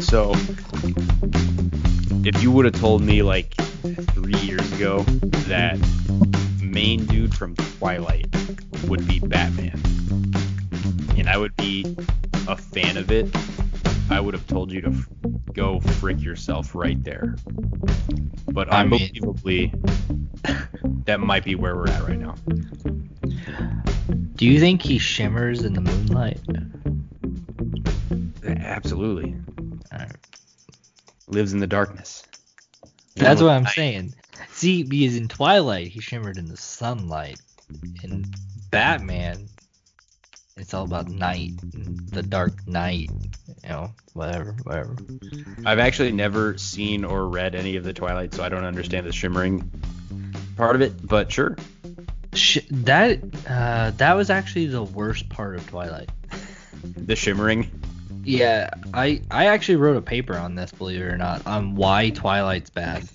So, if you would have told me like three years ago that main dude from Twilight go frick yourself right there. But I mean- unbelievably, that might be where we're at right now. Do you think he shimmers in the moonlight? Absolutely, Uh, lives in the darkness. That's what I'm saying. See, because in Twilight he shimmered in the sunlight. In Batman, it's all about night, the dark night. You know, whatever, whatever. I've actually never seen or read any of the Twilight, so I don't understand the shimmering part of it. But sure, Sh- that uh, that was actually the worst part of Twilight. the shimmering. Yeah, I I actually wrote a paper on this, believe it or not, on why Twilight's bad.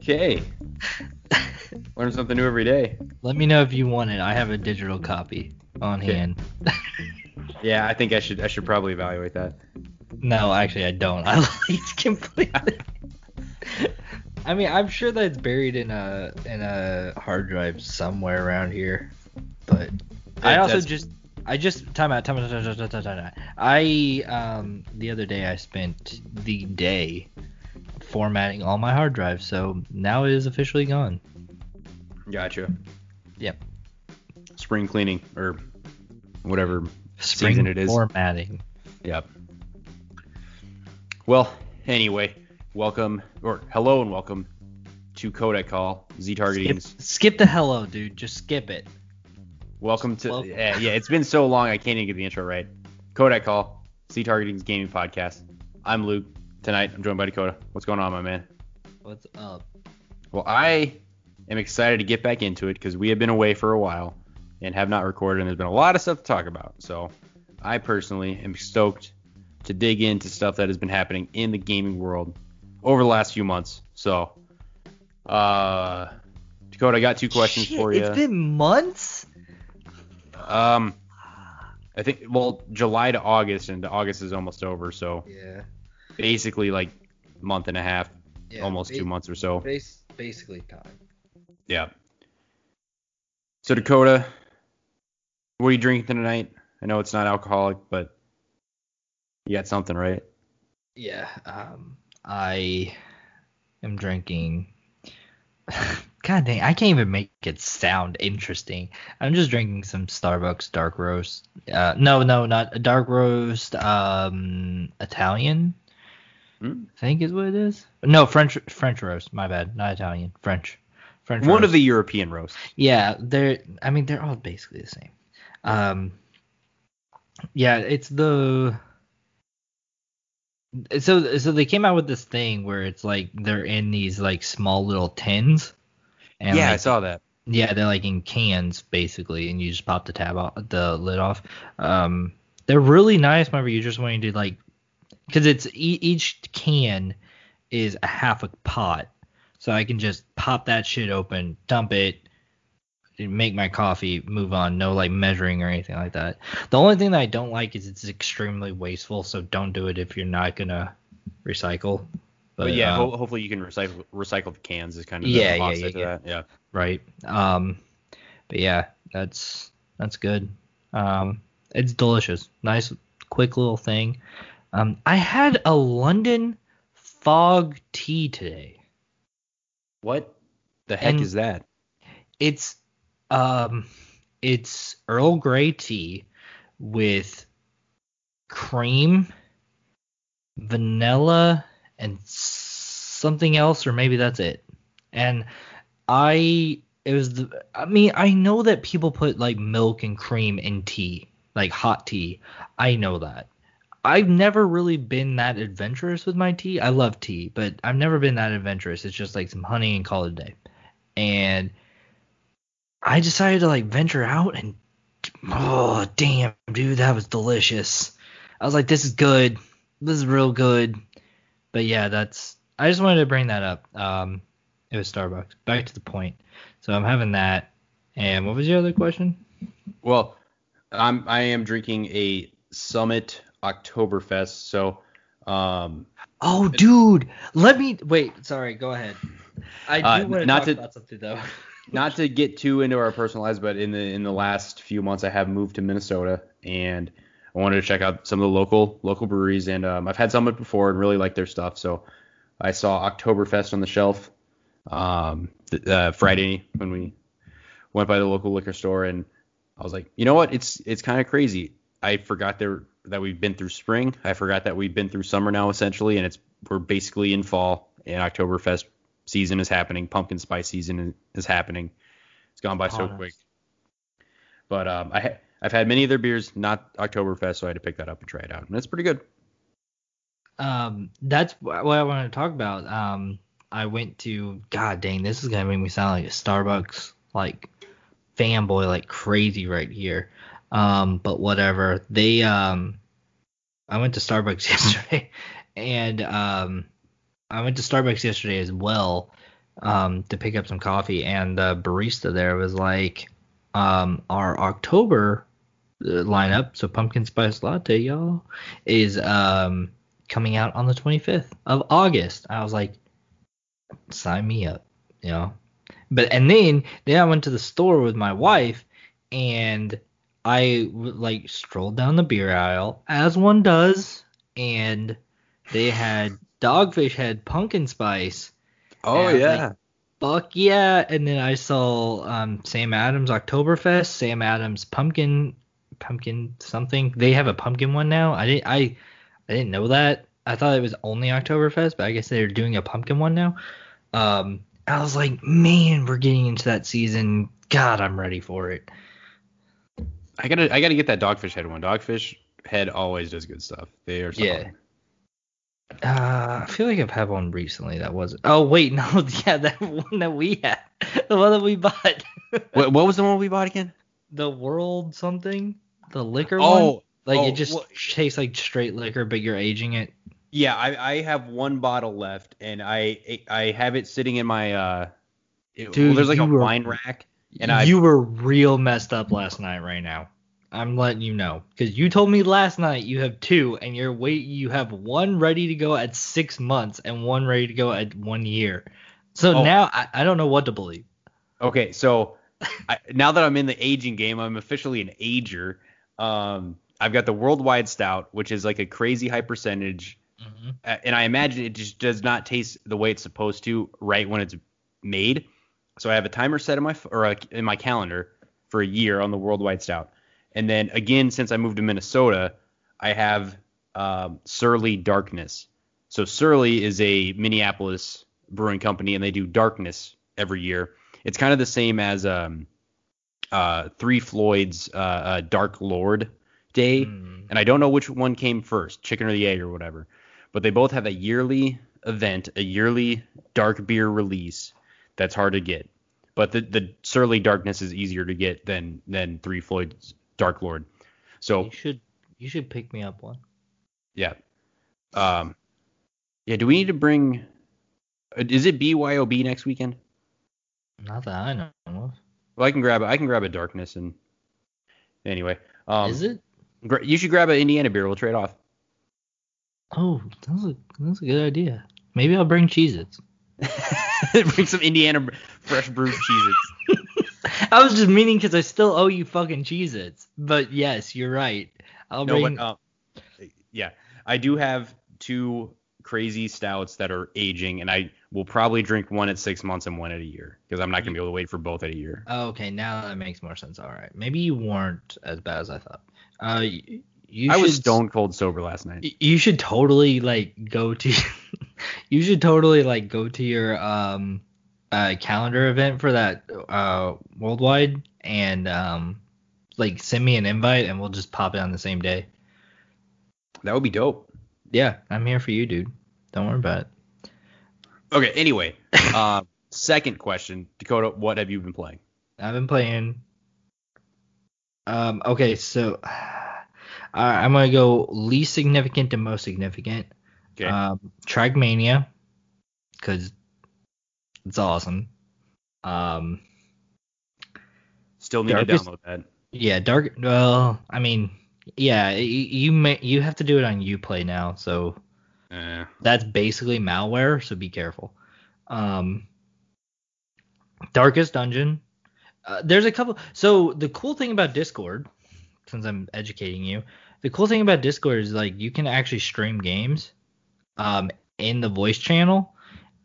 Okay, learn something new every day. Let me know if you want it. I have a digital copy on Okay. hand. Yeah, I think I should I should probably evaluate that. no, actually, I don't. I lied completely. I mean, I'm sure that's buried in a in a hard drive somewhere around here, but I also just I just time out time out, time out, time out, time out. I um the other day I spent the day formatting all my hard drives, so now it is officially gone. Gotcha. Yep. Spring cleaning or whatever Spring season it is. formatting. Yep. Well, anyway, welcome or hello and welcome to Kodak Call Z Skip, Targeting's. skip the hello, dude. Just skip it. Welcome to Welcome. yeah, yeah. It's been so long I can't even get the intro right. Kodak Call Z Targeting's gaming podcast. I'm Luke. Tonight I'm joined by Dakota. What's going on, my man? What's up? Well, I am excited to get back into it because we have been away for a while and have not recorded, and there's been a lot of stuff to talk about. So, I personally am stoked to dig into stuff that has been happening in the gaming world over the last few months. So, uh, Dakota, I got two questions Shit, for you. It's been months. Um, I think well, July to August, and August is almost over. So Yeah. Basically, like month and a half, yeah almost two months or so. Base, basically time. Yeah. So Dakota, what are you drinking tonight? I know it's not alcoholic, but you got something, right? Yeah. Um, I am drinking. God dang, I can't even make it sound interesting. I'm just drinking some Starbucks dark roast. Uh, no, no, not a dark roast. Um, Italian. Hmm? I think is what it is. No, French French roast. My bad, not Italian. French. French. One of the European roasts. Yeah, they're. I mean, they're all basically the same. Um, yeah, it's the. So so they came out with this thing where it's like they're in these like small little tins. And yeah, I saw that. yeah, they're like in cans basically, and you just pop the tab out, the lid off. Um, they're really nice whenever you're just wanting to like, because it's e- each can is a half a pot, so I can just pop that shit open, dump it, make my coffee, move on. No like measuring or anything like that. The only thing that I don't like is it's extremely wasteful, so don't do it if you're not gonna recycle. But, yeah, um, ho- hopefully you can recycle recycle the cans is kind of Yeah, yeah, yeah, yeah. Yeah. right um but yeah that's that's good um it's delicious nice quick little thing um i had a london fog tea today. What the heck And- is that? it's um it's earl grey tea with cream vanilla and something else or maybe that's it. And i it was the i mean i know that people put like milk and cream in tea like hot tea. I know that i've never really been that adventurous with my tea i love tea but i've never been that adventurous it's just like some honey and call it a day and I decided to like venture out and oh damn, dude, that was delicious. I was like, this is good. This is real good. But yeah, that's. I just wanted to bring that up. Um, it was Starbucks. Back to the point. So I'm having that. And what was your other question? Well, I'm I am drinking a Summit Oktoberfest. So, um, Oh, dude, let me wait. Sorry, go ahead. I do Uh, want to not talk to- about something though. not to get too into our personal lives, but in the in the last few months, I have moved to Minnesota, and I wanted to check out some of the local local breweries, and um, I've had Summit before and really like their stuff. So I saw Oktoberfest on the shelf um, th- uh, Friday when we went by the local liquor store, and I was like, you know what? It's it's kind of crazy. I forgot there that we've been through spring. I forgot that we've been through summer now essentially, and it's we're basically in fall, and Oktoberfest season is happening. Pumpkin spice season is happening. It's gone by so quick. But um, I ha- I've had many of their beers, not Oktoberfest, so I had to pick that up and try it out, and it's pretty good. Um, that's what I wanted to talk about. Um, I went to God dang, this is gonna make me sound like a Starbucks like fanboy like crazy right here. Um, but whatever. They um, I went to Starbucks yesterday, and um, I went to Starbucks yesterday as well. Um, to pick up some coffee, and the barista there was like, um, our October uh, lineup, so pumpkin spice latte, y'all, is um coming out on the 25th of August. I was like, sign me up, you know. But and then then I went to the store with my wife and I like strolled down the beer aisle as one does, and they had Dogfish had pumpkin spice. Oh yeah. like, Fuck yeah! And then I saw um, Sam Adams Oktoberfest, Sam Adams pumpkin pumpkin something. They have a pumpkin one now. I didn't I I didn't know that. I thought it was only Oktoberfest, but I guess they're doing a pumpkin one now. Um, I was like, man, we're getting into that season. God, I'm ready for it. I gotta I gotta get that Dogfish Head one. Dogfish Head always does good stuff. They are solid. Yeah. Uh, I feel like I've had one recently that wasn't. Oh wait, no, yeah, that one that we had, the one that we bought, What, what was the one we bought again? the world something, the liquor one. Oh, Like oh, it just well- tastes like straight liquor, but you're aging it. Yeah, I, I have one bottle left, and I I have it sitting in my uh. it- well, Dude, there's like a were- wine rack, and I you were real messed up last night. Right now, I'm letting you know because you told me last night you have two, and you're wait you have one ready to go at six months and one ready to go at one year. So Oh. now I, I don't know what to believe. Okay, so I, now that I'm in the aging game, I'm officially an ager. Um, I've got the worldwide stout, which is like a crazy high percentage, Mm-hmm. and I imagine it just does not taste the way it's supposed to right when it's made. So I have a timer set in my or uh in my calendar for a year on the worldwide stout, and then again since I moved to Minnesota, I have um, Surly Darkness. So Surly is a Minneapolis brewing company, and they do Darkness every year. It's kind of the same as um, uh, Three Floyd's uh, uh, Dark Lord Day, Mm. and I don't know which one came first, chicken or the egg or whatever. But they both have a yearly event, a yearly dark beer release that's hard to get. But the the Surly Darkness is easier to get than than Three Floyd's Dark Lord. So You should you should pick me up one. yeah, um, yeah. Do we need to bring? uh, Is it BYOB next weekend? Not that I know of. Well, I can grab I can grab a Darkness and anyway. Um, Is it? gra- You should grab an Indiana beer. We'll trade off. Oh, that's a that's a good idea. Maybe I'll bring Cheez-Its. bring some Indiana fresh brewed cheeses. I was just meaning because I still owe you fucking Cheez-Its. But yes, you're right. I'll No, bring. but um, yeah, I do have two crazy stouts that are aging, and I will probably drink one at six months and one at a year because I'm not gonna be able to wait for both at a year. oh, okay, now that makes more sense. All right, maybe you weren't as bad as I thought. Uh, you I should, was stone cold sober last night. You should totally like go to. you should totally like go to your um uh calendar event for that uh worldwide and um like send me an invite and we'll just pop it on the same day. That would be dope. Yeah, I'm here for you, dude. Don't worry about it. Okay. Anyway, uh, second question, Dakota, what have you been playing? I've been playing Um, okay, so uh, I'm gonna go least significant to most significant. Okay. Um, Trackmania, because it's awesome. Um, Still need to download that. yeah, Dark. Well, I mean, yeah, you, you may you have to do it on UPlay now, so Eh. that's basically malware. So be careful. Um, Darkest Dungeon. Uh, there's a couple. So the cool thing about Discord, since I'm educating you, the cool thing about Discord is like you can actually stream games, um, in the voice channel,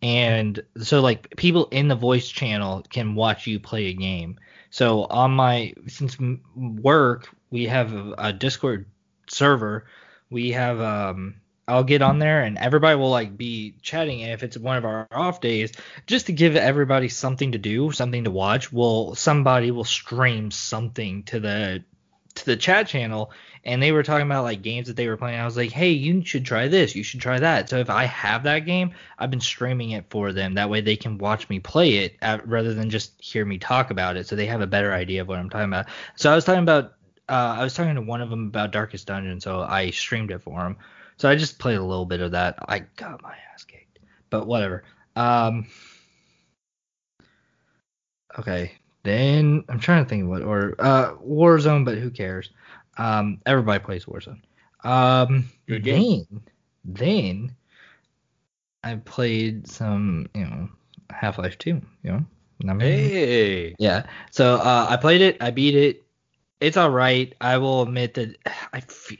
and so like people in the voice channel can watch you play a game. So on my since work we have a, a Discord server, we have um I'll get on there and everybody will like be chatting. And if it's one of our off days just to give everybody something to do, something to watch, will somebody will stream something to the to the chat channel and they were talking about like games that they were playing. I was like, "Hey, you should try this. You should try that." So if I have that game, I've been streaming it for them. That way they can watch me play it uh, rather than just hear me talk about it. So they have a better idea of what I'm talking about. So I was talking about uh, I was talking to one of them about Darkest Dungeon, so I streamed it for him. So I just played a little bit of that. I got my ass kicked, but whatever. Um, okay, then I'm trying to think of what or uh Warzone, but who cares? Um, everybody plays Warzone. Um, Good game. then then I played some, you know, Half Life 2. You know, I mean, Hey. yeah. So uh, I played it. I beat it. It's all right. I will admit that I feel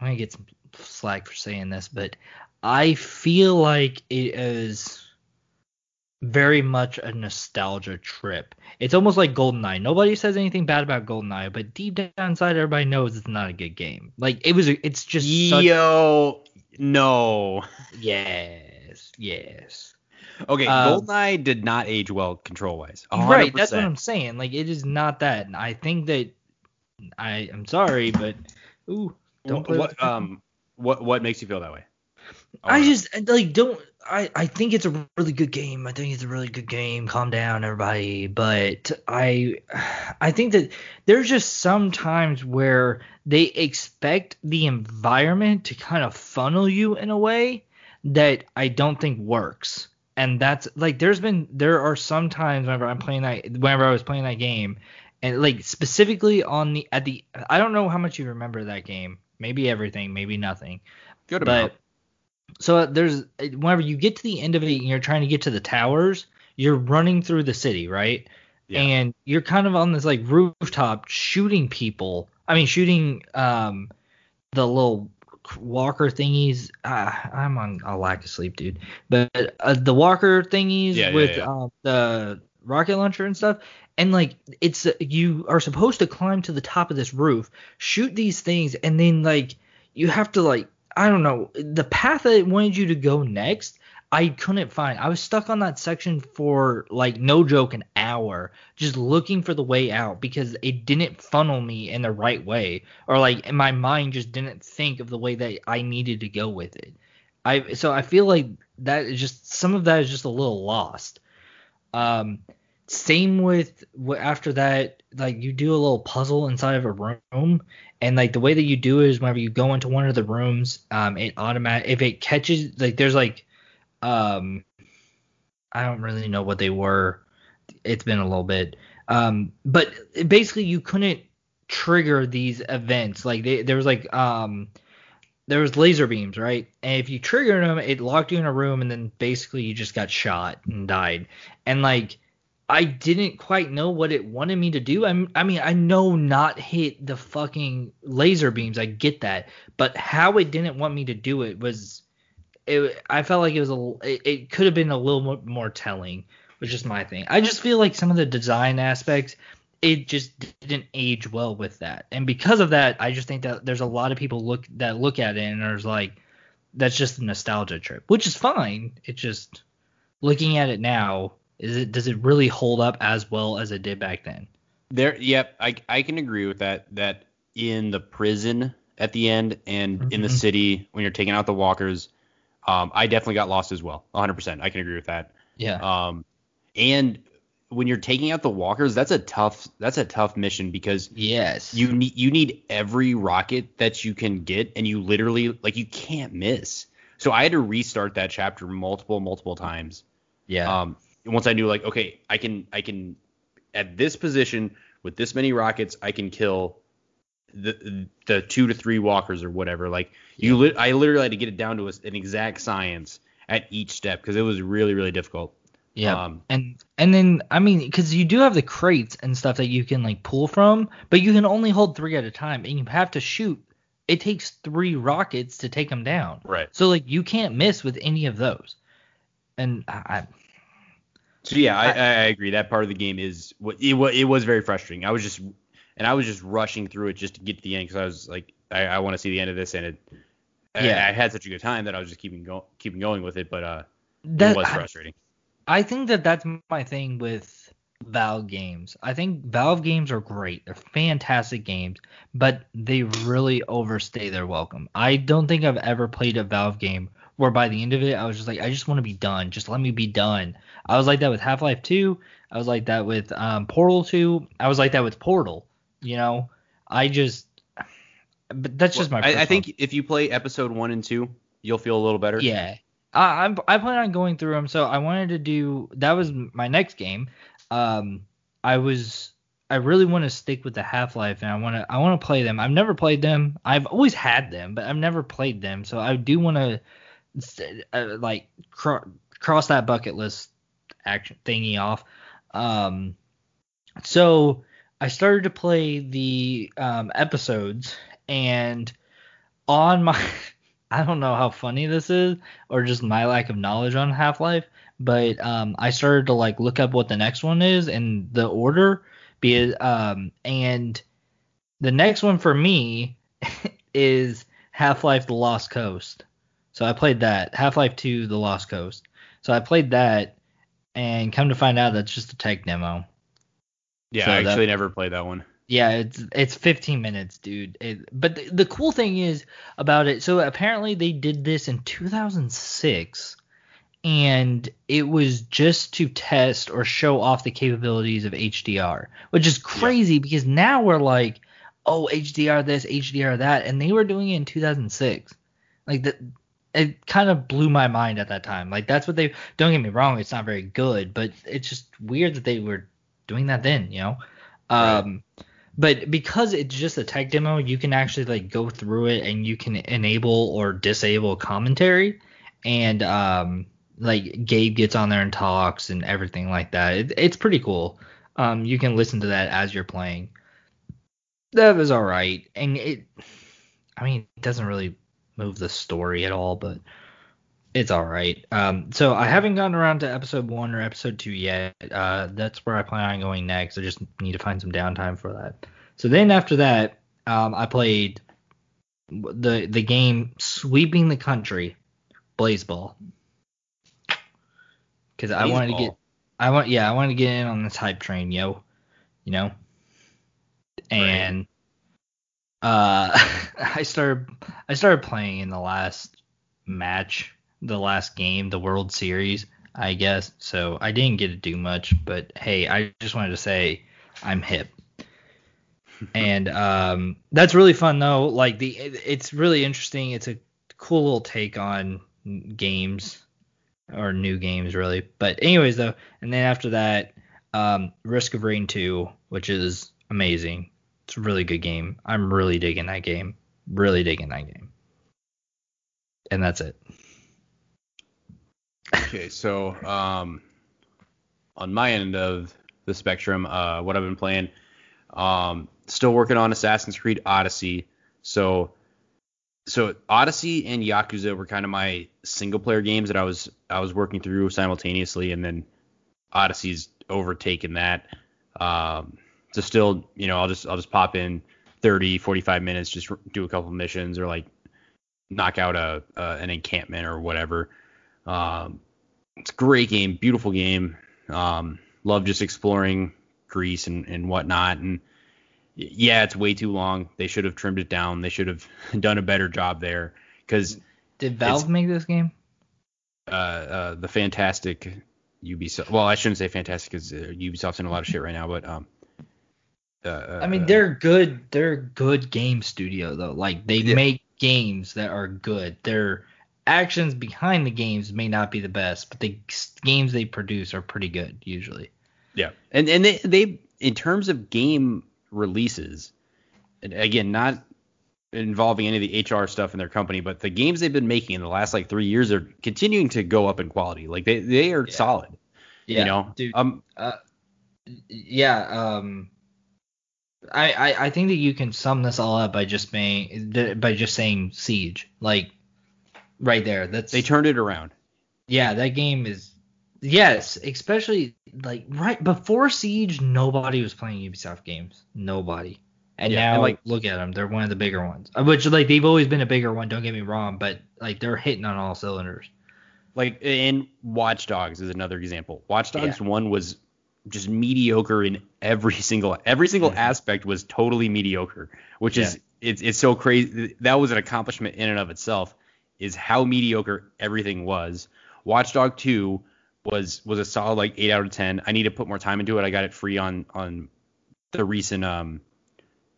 I'm gonna get some slack for saying this, but I feel like it is very much a nostalgia trip. It's almost like GoldenEye. Nobody says anything bad about GoldenEye, but deep down inside, everybody knows it's not a good game. Like it was. A, it's just such. Yo, no. Yes. Yes. Okay, Um, GoldenEye did not age well control wise. Right, that's what I'm saying. Like it is not that. And I think that I I'm sorry, but ooh, don't play what um what what makes you feel that way? I oh, wanna- just like don't I I think it's a really good game. I think it's a really good game. Calm down everybody, but I I think that there's just some times where they expect the environment to kind of funnel you in a way that I don't think works. And that's like there's been there are some times whenever I'm playing that whenever I was playing that game and like specifically on the at the I don't know how much you remember that game. Maybe everything, maybe nothing. good But amount. So there's whenever you get to the end of it and you're trying to get to the towers, you're running through the city, right? Yeah. And you're kind of on this like rooftop shooting people. I mean, shooting um the little walker thingies. Uh, I'm on a lack of sleep, dude. But uh, the walker thingies Yeah, with yeah. Um, the rocket launcher and stuff. And like it's you are supposed to climb to the top of this roof, shoot these things, and then like you have to like I don't know the path that it wanted you to go next. I couldn't find. I was stuck on that section for like no joke an hour, just looking for the way out because it didn't funnel me in the right way, or like my mind just didn't think of the way that I needed to go with it. I so I feel like that is just some of that is just a little lost. Um, same with after that, like you do a little puzzle inside of a room, and like the way that you do it is whenever you go into one of the rooms, um, it automatic if it catches like there's like, um, I don't really know what they were. It's been a little bit, um, but basically you couldn't trigger these events. Like they, there was like um there was laser beams, right? And if you triggered them, it locked you in a room, and then basically you just got shot and died. And like, I didn't quite know what it wanted me to do. I, I mean, I know not hit the fucking laser beams. I get that, but how it didn't want me to do it was, it. I felt like it was a. It, it could have been a little more, more telling. Was just my thing. I just feel like some of the design aspects it just didn't age well with that. And because of that, I just think that there's a lot of people look that look at it and there's like that's just a nostalgia trip, which is fine. It's just looking at it now, is it does it really hold up as well as it did back then? There, yep, I I can agree with that. That in the prison at the end and in the Mhm. city when you're taking out the walkers, um, I definitely got lost as well. 100%. I can agree with that. Yeah. Um, and when you're taking out the walkers, that's a tough that's a tough mission because Yes. you need you need every rocket that you can get, and you literally like you can't miss. So I had to restart that chapter multiple multiple times. yeah. Um, once I knew like okay, I can I can at this position with this many rockets, I can kill the the two to three walkers or whatever. Like you, lit I literally had to get it down to a, an exact science at each step because it was really really difficult. Yeah. Um, and and then I mean, because you do have the crates and stuff that you can like pull from, but you can only hold three at a time, and you have to shoot. It takes three rockets to take them down. Right. So like you can't miss with any of those. And I, So yeah, I, I, I agree. That part of the game is what it, wa- it was very frustrating. I was just and I was just rushing through it just to get to the end because I was like, I, I want to see the end of this, and it. Yeah. I, had such a good time that I was just keeping going, keeping going with it, but uh, that it was I- frustrating. I think that that's my thing with Valve games. I think Valve games are great. They're fantastic games, but they really overstay their welcome. I don't think I've ever played a Valve game where by the end of it I was just like I just want to be done. Just let me be done. I was like that with Half-Life 2. I was like that with um, Portal 2. I was like that with Portal. You know, I just but that's just my I, I think if you play episode one and two, you'll feel a little better. yeah. I, I'm I plan on going through them, so I wanted to do that was my next game. Um, I was I really want to stick with the Half Life, and I want to I want to play them. I've never played them. I've always had them, but I've never played them. So I do want to uh, like cro- cross that bucket list action thingy off. Um, so I started to play the um, episodes, and on my I don't know how funny this is or just my lack of knowledge on Half Life, but um, I started to like look up what the next one is and the order, be um, and the next one for me is Half Life: The Lost Coast. So I played that Half Life 2: The Lost Coast. So I played that, and come to find out that's just a tech demo. Yeah, So I that- actually never played that one. Yeah, it's it's 15 minutes, dude. It, but the, the cool thing is about it. So apparently they did this in 2006, and it was just to test or show off the capabilities of HDR, which is crazy because now we're like, oh HDR this, HDR that, and they were doing it in 2006. Like that, it kind of blew my mind at that time. Like that's what they. Don't get me wrong, it's not very good, but it's just weird that they were doing that then, you know. Right. Um, but because it's just a tech demo, you can actually like go through it and you can enable or disable commentary, and um, like Gabe gets on there and talks and everything like that. It, it's pretty cool. Um, you can listen to that as you're playing. That was all right, and it, I mean, it doesn't really move the story at all, but it's all right. Um, so I haven't gotten around to episode one or episode two yet. Uh, that's where I plan on going next. I just need to find some downtime for that. So then after that, um, I played the the game sweeping the country, Blaseball, because I wanted to get, I want yeah, I wanted to get in on this hype train, yo, you know, and uh, I started I started playing in the last match, the last game, the World Series, I guess. So I didn't get to do much, but hey, I just wanted to say I'm hip. and um, that's really fun though. Like the, it- it's really interesting. It's a cool little take on games or new games really. But anyways though, and then after that, um, Risk of Rain 2, which is amazing. It's a really good game. I'm really digging that game. Really digging that game. And that's it. Okay, so um, on my end of the spectrum, uh, what I've been playing, um, still working on Assassin's Creed Odyssey. So, so Odyssey and Yakuza were kind of my single player games that I was I was working through simultaneously, and then Odyssey's overtaken that. Um, so still, you know, I'll just I'll just pop in 30, 45 minutes, just do a couple missions or like knock out a, a an encampment or whatever. Um, it's a great game, beautiful game. Um, love just exploring Greece and, and whatnot. And yeah, it's way too long. They should have trimmed it down. They should have done a better job there because Did Valve make this game? uh, uh, the fantastic Ubisoft. Well, I shouldn't say fantastic because uh, Ubisoft's in a lot of shit right now, but um. Uh, I mean, they're good. They're good game studio though. Like they yeah. make games that are good. Their actions behind the games may not be the best, but the games they produce are pretty good usually. Yeah, and and they they in terms of game releases, again, not involving any of the HR stuff in their company, but the games they've been making in the last like three years are continuing to go up in quality. Like they they are yeah. solid. Yeah, you know, dude. Um, uh, yeah. Um, I, I I think that you can sum this all up by just saying by just saying Siege. Like right there. That's they turned it around. Yeah, that game is yes, especially like right before Siege, nobody was playing Ubisoft games. Nobody. And yeah, now, and like, look at them. They're one of the bigger ones. Uh, which, like, they've always been a bigger one. Don't get me wrong, but like, they're hitting on all cylinders. Like, in Watch Dogs is another example. Watch Dogs yeah. one was just mediocre in every single every single mm-hmm. aspect was totally mediocre, which yeah. is it's it's so crazy. That was an accomplishment in and of itself. Is how mediocre everything was. Watchdog 2 was was a solid like eight out of ten. I need to put more time into it. I got it free on on the recent um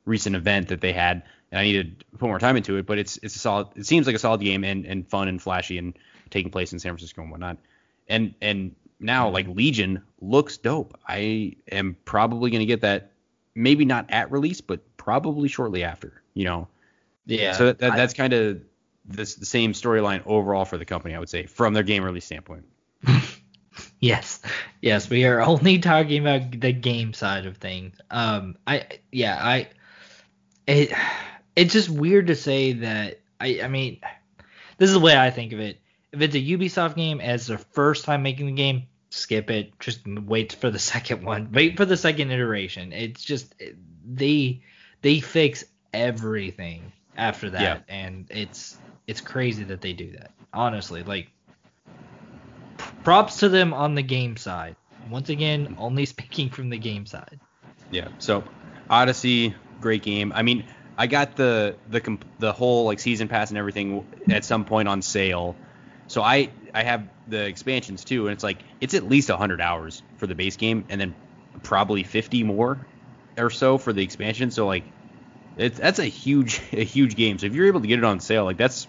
recent event that they had, and I need to put more time into it. But it's it's a solid. It seems like a solid game and and fun and flashy and taking place in San Francisco and whatnot. And and now like Legion looks dope. I am probably gonna get that. Maybe not at release, but probably shortly after. You know. Yeah. So that, that that's kind of this the same storyline overall for the company, I would say, from their game release standpoint. yes, yes, we are only talking about the game side of things. Um, I yeah, I it it's just weird to say that. I I mean, this is the way I think of it. If it's a Ubisoft game as their first time making the game, skip it. Just wait for the second one. Wait for the second iteration. It's just they they fix everything after that, yeah. and it's it's crazy that they do that. Honestly, like props to them on the game side. Once again, only speaking from the game side. Yeah. So Odyssey, great game. I mean, I got the the the whole like season pass and everything at some point on sale. So I I have the expansions too, and it's like it's at least 100 hours for the base game, and then probably 50 more or so for the expansion. So like, it's that's a huge a huge game. So if you're able to get it on sale, like that's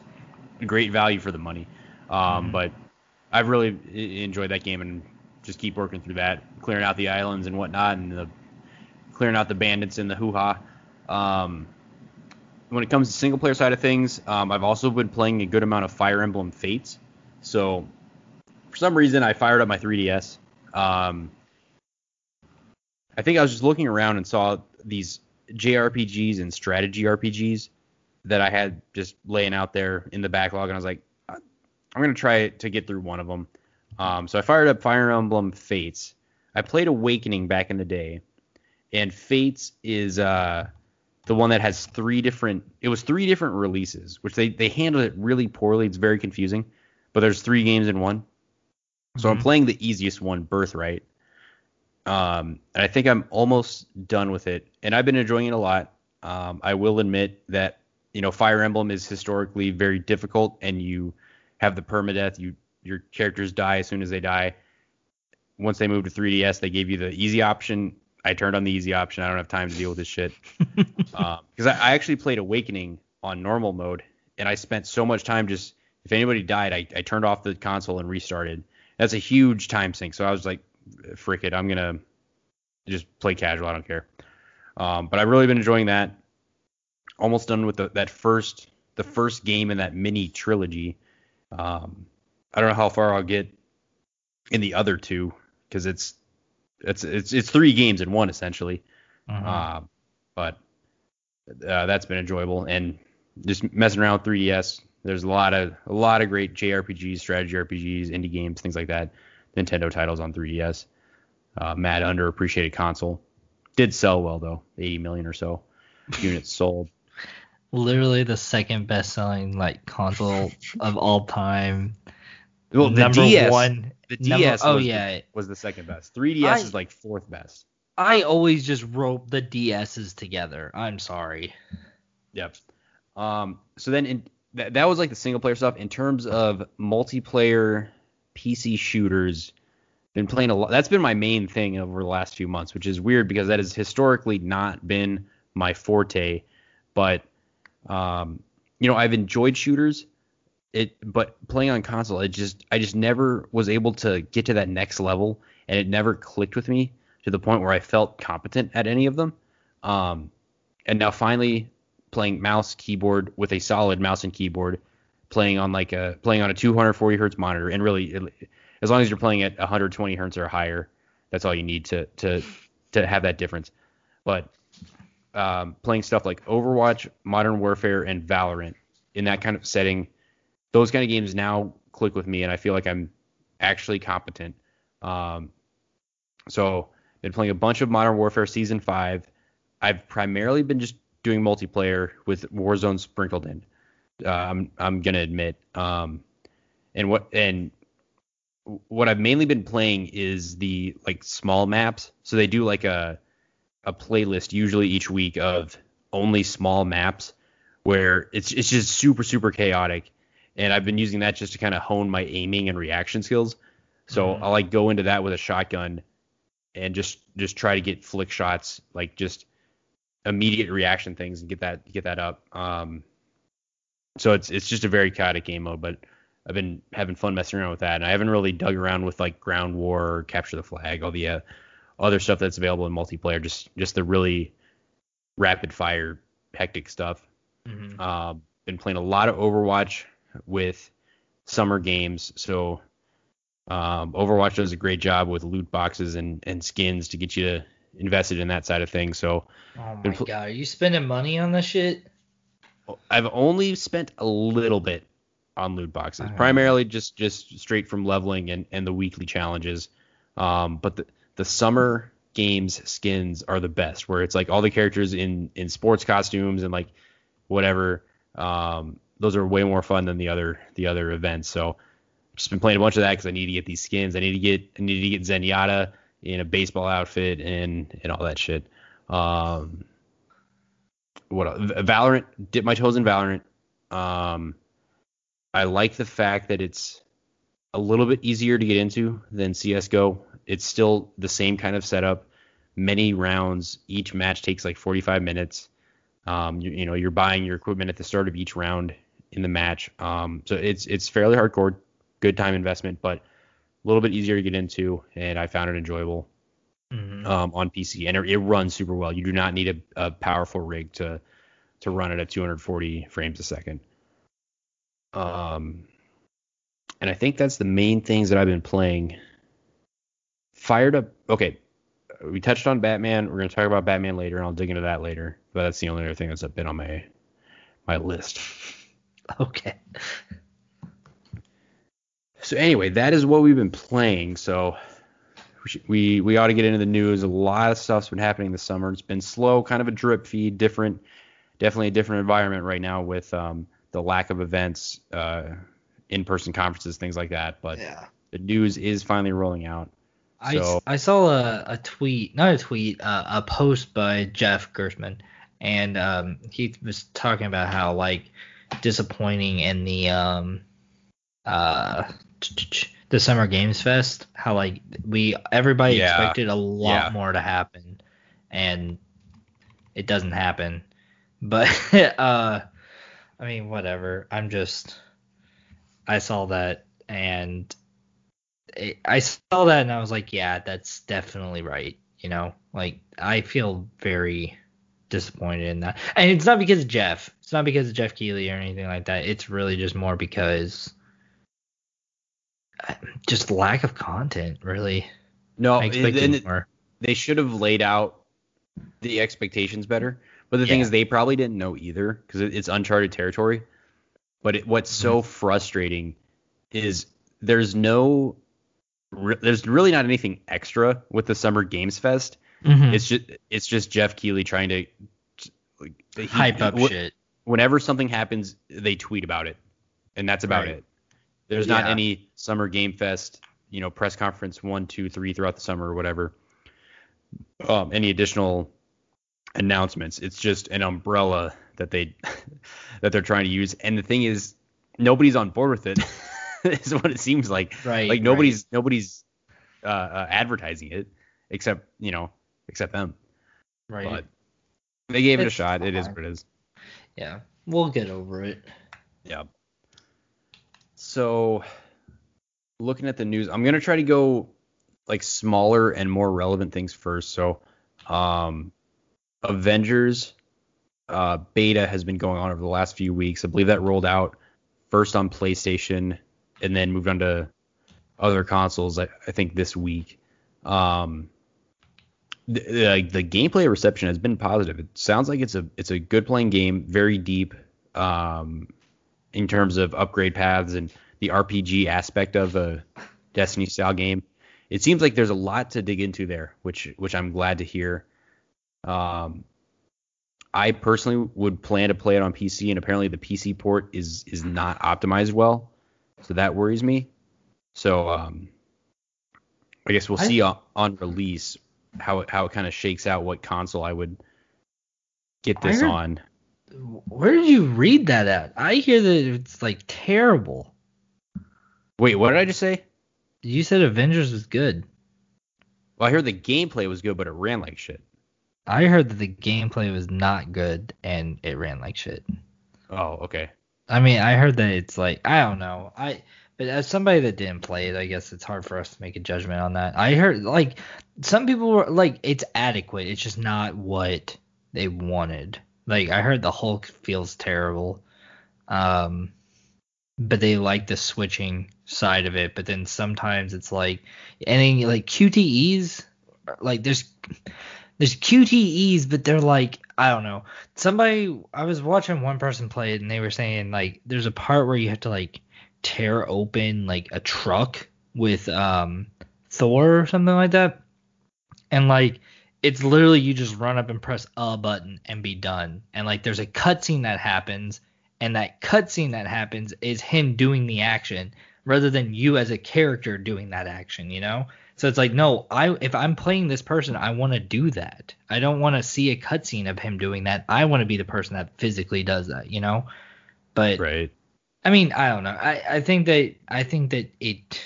great value for the money. Um, mm-hmm. But I've really enjoyed that game and just keep working through that, clearing out the islands and whatnot, and the, clearing out the bandits and the hoo ha. Um, when it comes to single player side of things, um, I've also been playing a good amount of Fire Emblem Fates. So for some reason, I fired up my 3DS. Um, I think I was just looking around and saw these JRPGs and strategy RPGs that I had just laying out there in the backlog, and I was like, I'm gonna try to get through one of them. Um, so I fired up Fire Emblem Fates. I played Awakening back in the day, and Fates is uh, the one that has three different. It was three different releases, which they they handled it really poorly. It's very confusing, but there's three games in one. So mm-hmm. I'm playing the easiest one, Birthright. Um, and I think I'm almost done with it, and I've been enjoying it a lot. Um, I will admit that you know Fire Emblem is historically very difficult, and you have the permadeath. You your characters die as soon as they die. Once they moved to 3DS, they gave you the easy option. I turned on the easy option. I don't have time to deal with this shit. Because um, I, I, actually played Awakening on normal mode, and I spent so much time just if anybody died, I, I turned off the console and restarted. That's a huge time sink. So I was like, frick it, I'm gonna just play casual. I don't care. Um, but I've really been enjoying that almost done with the, that first the first game in that mini trilogy. Um, I don't know how far I'll get in the other two because it's it's it's it's three games in one essentially. Uh-huh. Uh, but uh, that's been enjoyable and just messing around with 3DS. There's a lot of a lot of great JRPGs, strategy RPGs, indie games, things like that. Nintendo titles on 3DS. Uh, mad underappreciated console. Did sell well though, 80 million or so units sold literally the second best selling like console of all time. Well, the number DS, one. The DS. Number, oh was yeah, the, was the second best. 3DS I, is like fourth best. I always just rope the DSs together. I'm sorry. Yep. Um. So then, in, that that was like the single player stuff. In terms of multiplayer PC shooters, been playing a lot. That's been my main thing over the last few months, which is weird because that has historically not been my forte. But um, you know, I've enjoyed shooters. It, but playing on console, it just I just never was able to get to that next level, and it never clicked with me to the point where I felt competent at any of them. Um, and now finally playing mouse keyboard with a solid mouse and keyboard, playing on like a playing on a 240 hertz monitor, and really it, as long as you're playing at 120 hertz or higher, that's all you need to to to have that difference. But um, playing stuff like Overwatch, Modern Warfare, and Valorant in that kind of setting, those kind of games now click with me, and I feel like I'm actually competent. Um, so been playing a bunch of Modern Warfare Season Five. I've primarily been just doing multiplayer with Warzone sprinkled in. Uh, I'm I'm gonna admit. Um, and what and what I've mainly been playing is the like small maps. So they do like a a playlist usually each week of only small maps where it's it's just super super chaotic. And I've been using that just to kind of hone my aiming and reaction skills. So mm-hmm. I'll like go into that with a shotgun and just just try to get flick shots, like just immediate reaction things and get that get that up. Um, so it's it's just a very chaotic game mode, but I've been having fun messing around with that, and I haven't really dug around with like ground war, or capture the flag, all the uh, other stuff that's available in multiplayer. Just just the really rapid fire, hectic stuff. Mm-hmm. Uh, been playing a lot of Overwatch with summer games, so um, Overwatch does a great job with loot boxes and and skins to get you invested in that side of things. So, oh my pl- god, are you spending money on this shit? I've only spent a little bit on loot boxes, primarily just just straight from leveling and, and the weekly challenges. Um, but the the summer games skins are the best, where it's like all the characters in in sports costumes and like whatever. Um, those are way more fun than the other the other events. So just been playing a bunch of that because I need to get these skins. I need to get I need to get Zenyatta in a baseball outfit and and all that shit. Um, what else? Valorant? Dip my toes in Valorant. Um, I like the fact that it's a little bit easier to get into than CS:GO. It's still the same kind of setup. Many rounds. Each match takes like 45 minutes. Um, you, you know, you're buying your equipment at the start of each round in the match. Um, so it's it's fairly hardcore, good time investment, but a little bit easier to get into, and I found it enjoyable mm-hmm. um, on PC, and it, it, runs super well. You do not need a, a powerful rig to to run it at 240 frames a second. Um, and I think that's the main things that I've been playing. Fired up. Okay, we touched on Batman. We're gonna talk about Batman later, and I'll dig into that later. But that's the only other thing that's been on my my list. Okay. So anyway, that is what we've been playing. So we, should, we we ought to get into the news. A lot of stuff's been happening this summer. It's been slow, kind of a drip feed, different, definitely a different environment right now with um, the lack of events, uh, in-person conferences, things like that. But yeah. the news is finally rolling out. So, I, I saw a, a tweet, not a tweet, uh, a post by Jeff Gerstmann, and um, he was talking about how like disappointing in the um uh the Summer Games Fest, how like we everybody yeah. expected a lot yeah. more to happen, and it doesn't happen. But uh I mean, whatever. I'm just, I saw that and it, I saw that and I was like, yeah, that's definitely right. You know, like I feel very disappointed in that. And it's not because of Jeff. It's not because of Jeff Keighley or anything like that. It's really just more because just lack of content, really. No. They should have laid out the expectations better. But the yeah. thing is, they probably didn't know either because it's uncharted territory. But it, what's mm-hmm. so frustrating is there's no, re, there's really not anything extra with the Summer Games Fest. Mm-hmm. It's just it's just Jeff Keighley trying to like, he, hype up shit. Whenever something happens, they tweet about it, and that's about right. it. There's yeah. not any Summer Game Fest, you know, press conference one, two, three throughout the summer or whatever. Um, any additional announcements. It's just an umbrella that they that they're trying to use. And the thing is, nobody's on board with it. is what it seems like. Right. Like nobody's right. nobody's uh, uh, advertising it, except you know, except them. Right. But they gave it a It's shot. It is what it is. yeah. We'll get over it. Yeah. So, looking at the news, I'm gonna try to go like smaller and more relevant things first. So, um, Avengers uh, beta has been going on over the last few weeks. I believe that rolled out first on PlayStation and then moved on to other consoles. I, I think this week. Um, the, the the gameplay reception has been positive. It sounds like it's a it's a good playing game, very deep. Um, in terms of upgrade paths and the RPG aspect of a Destiny style game. It seems like there's a lot to dig into there, which which I'm glad to hear. Um, I personally would plan to play it on PC, and apparently the PC port is is not optimized well, so that worries me. So um, I guess we'll I- see on, on release how it, how it kind of shakes out what console I would get this heard- on. Where did you read that at? I hear that it's like terrible. Wait, what did I just say? You said Avengers was good. Well, I heard the gameplay was good, but it ran like shit. I heard that the gameplay was not good and it ran like shit. Oh, okay. I mean, I heard that it's like I don't know. I but as somebody that didn't play it, I guess it's hard for us to make a judgment on that. I heard like some people were like it's adequate. It's just not what they wanted. Like I heard the Hulk feels terrible. Um but they like the switching side of it, but then sometimes it's like and like QTEs like there's there's QTEs, but they're like I don't know. Somebody I was watching one person play it and they were saying like there's a part where you have to like tear open like a truck with um Thor or something like that. And like it's literally you just run up and press a button and be done. And like there's a cutscene that happens and that cutscene that happens is him doing the action rather than you as a character doing that action, you know? So it's like, no, I if I'm playing this person, I want to do that. I don't want to see a cutscene of him doing that. I want to be the person that physically does that, you know? But Right. I mean, I don't know. I, I think that I think that it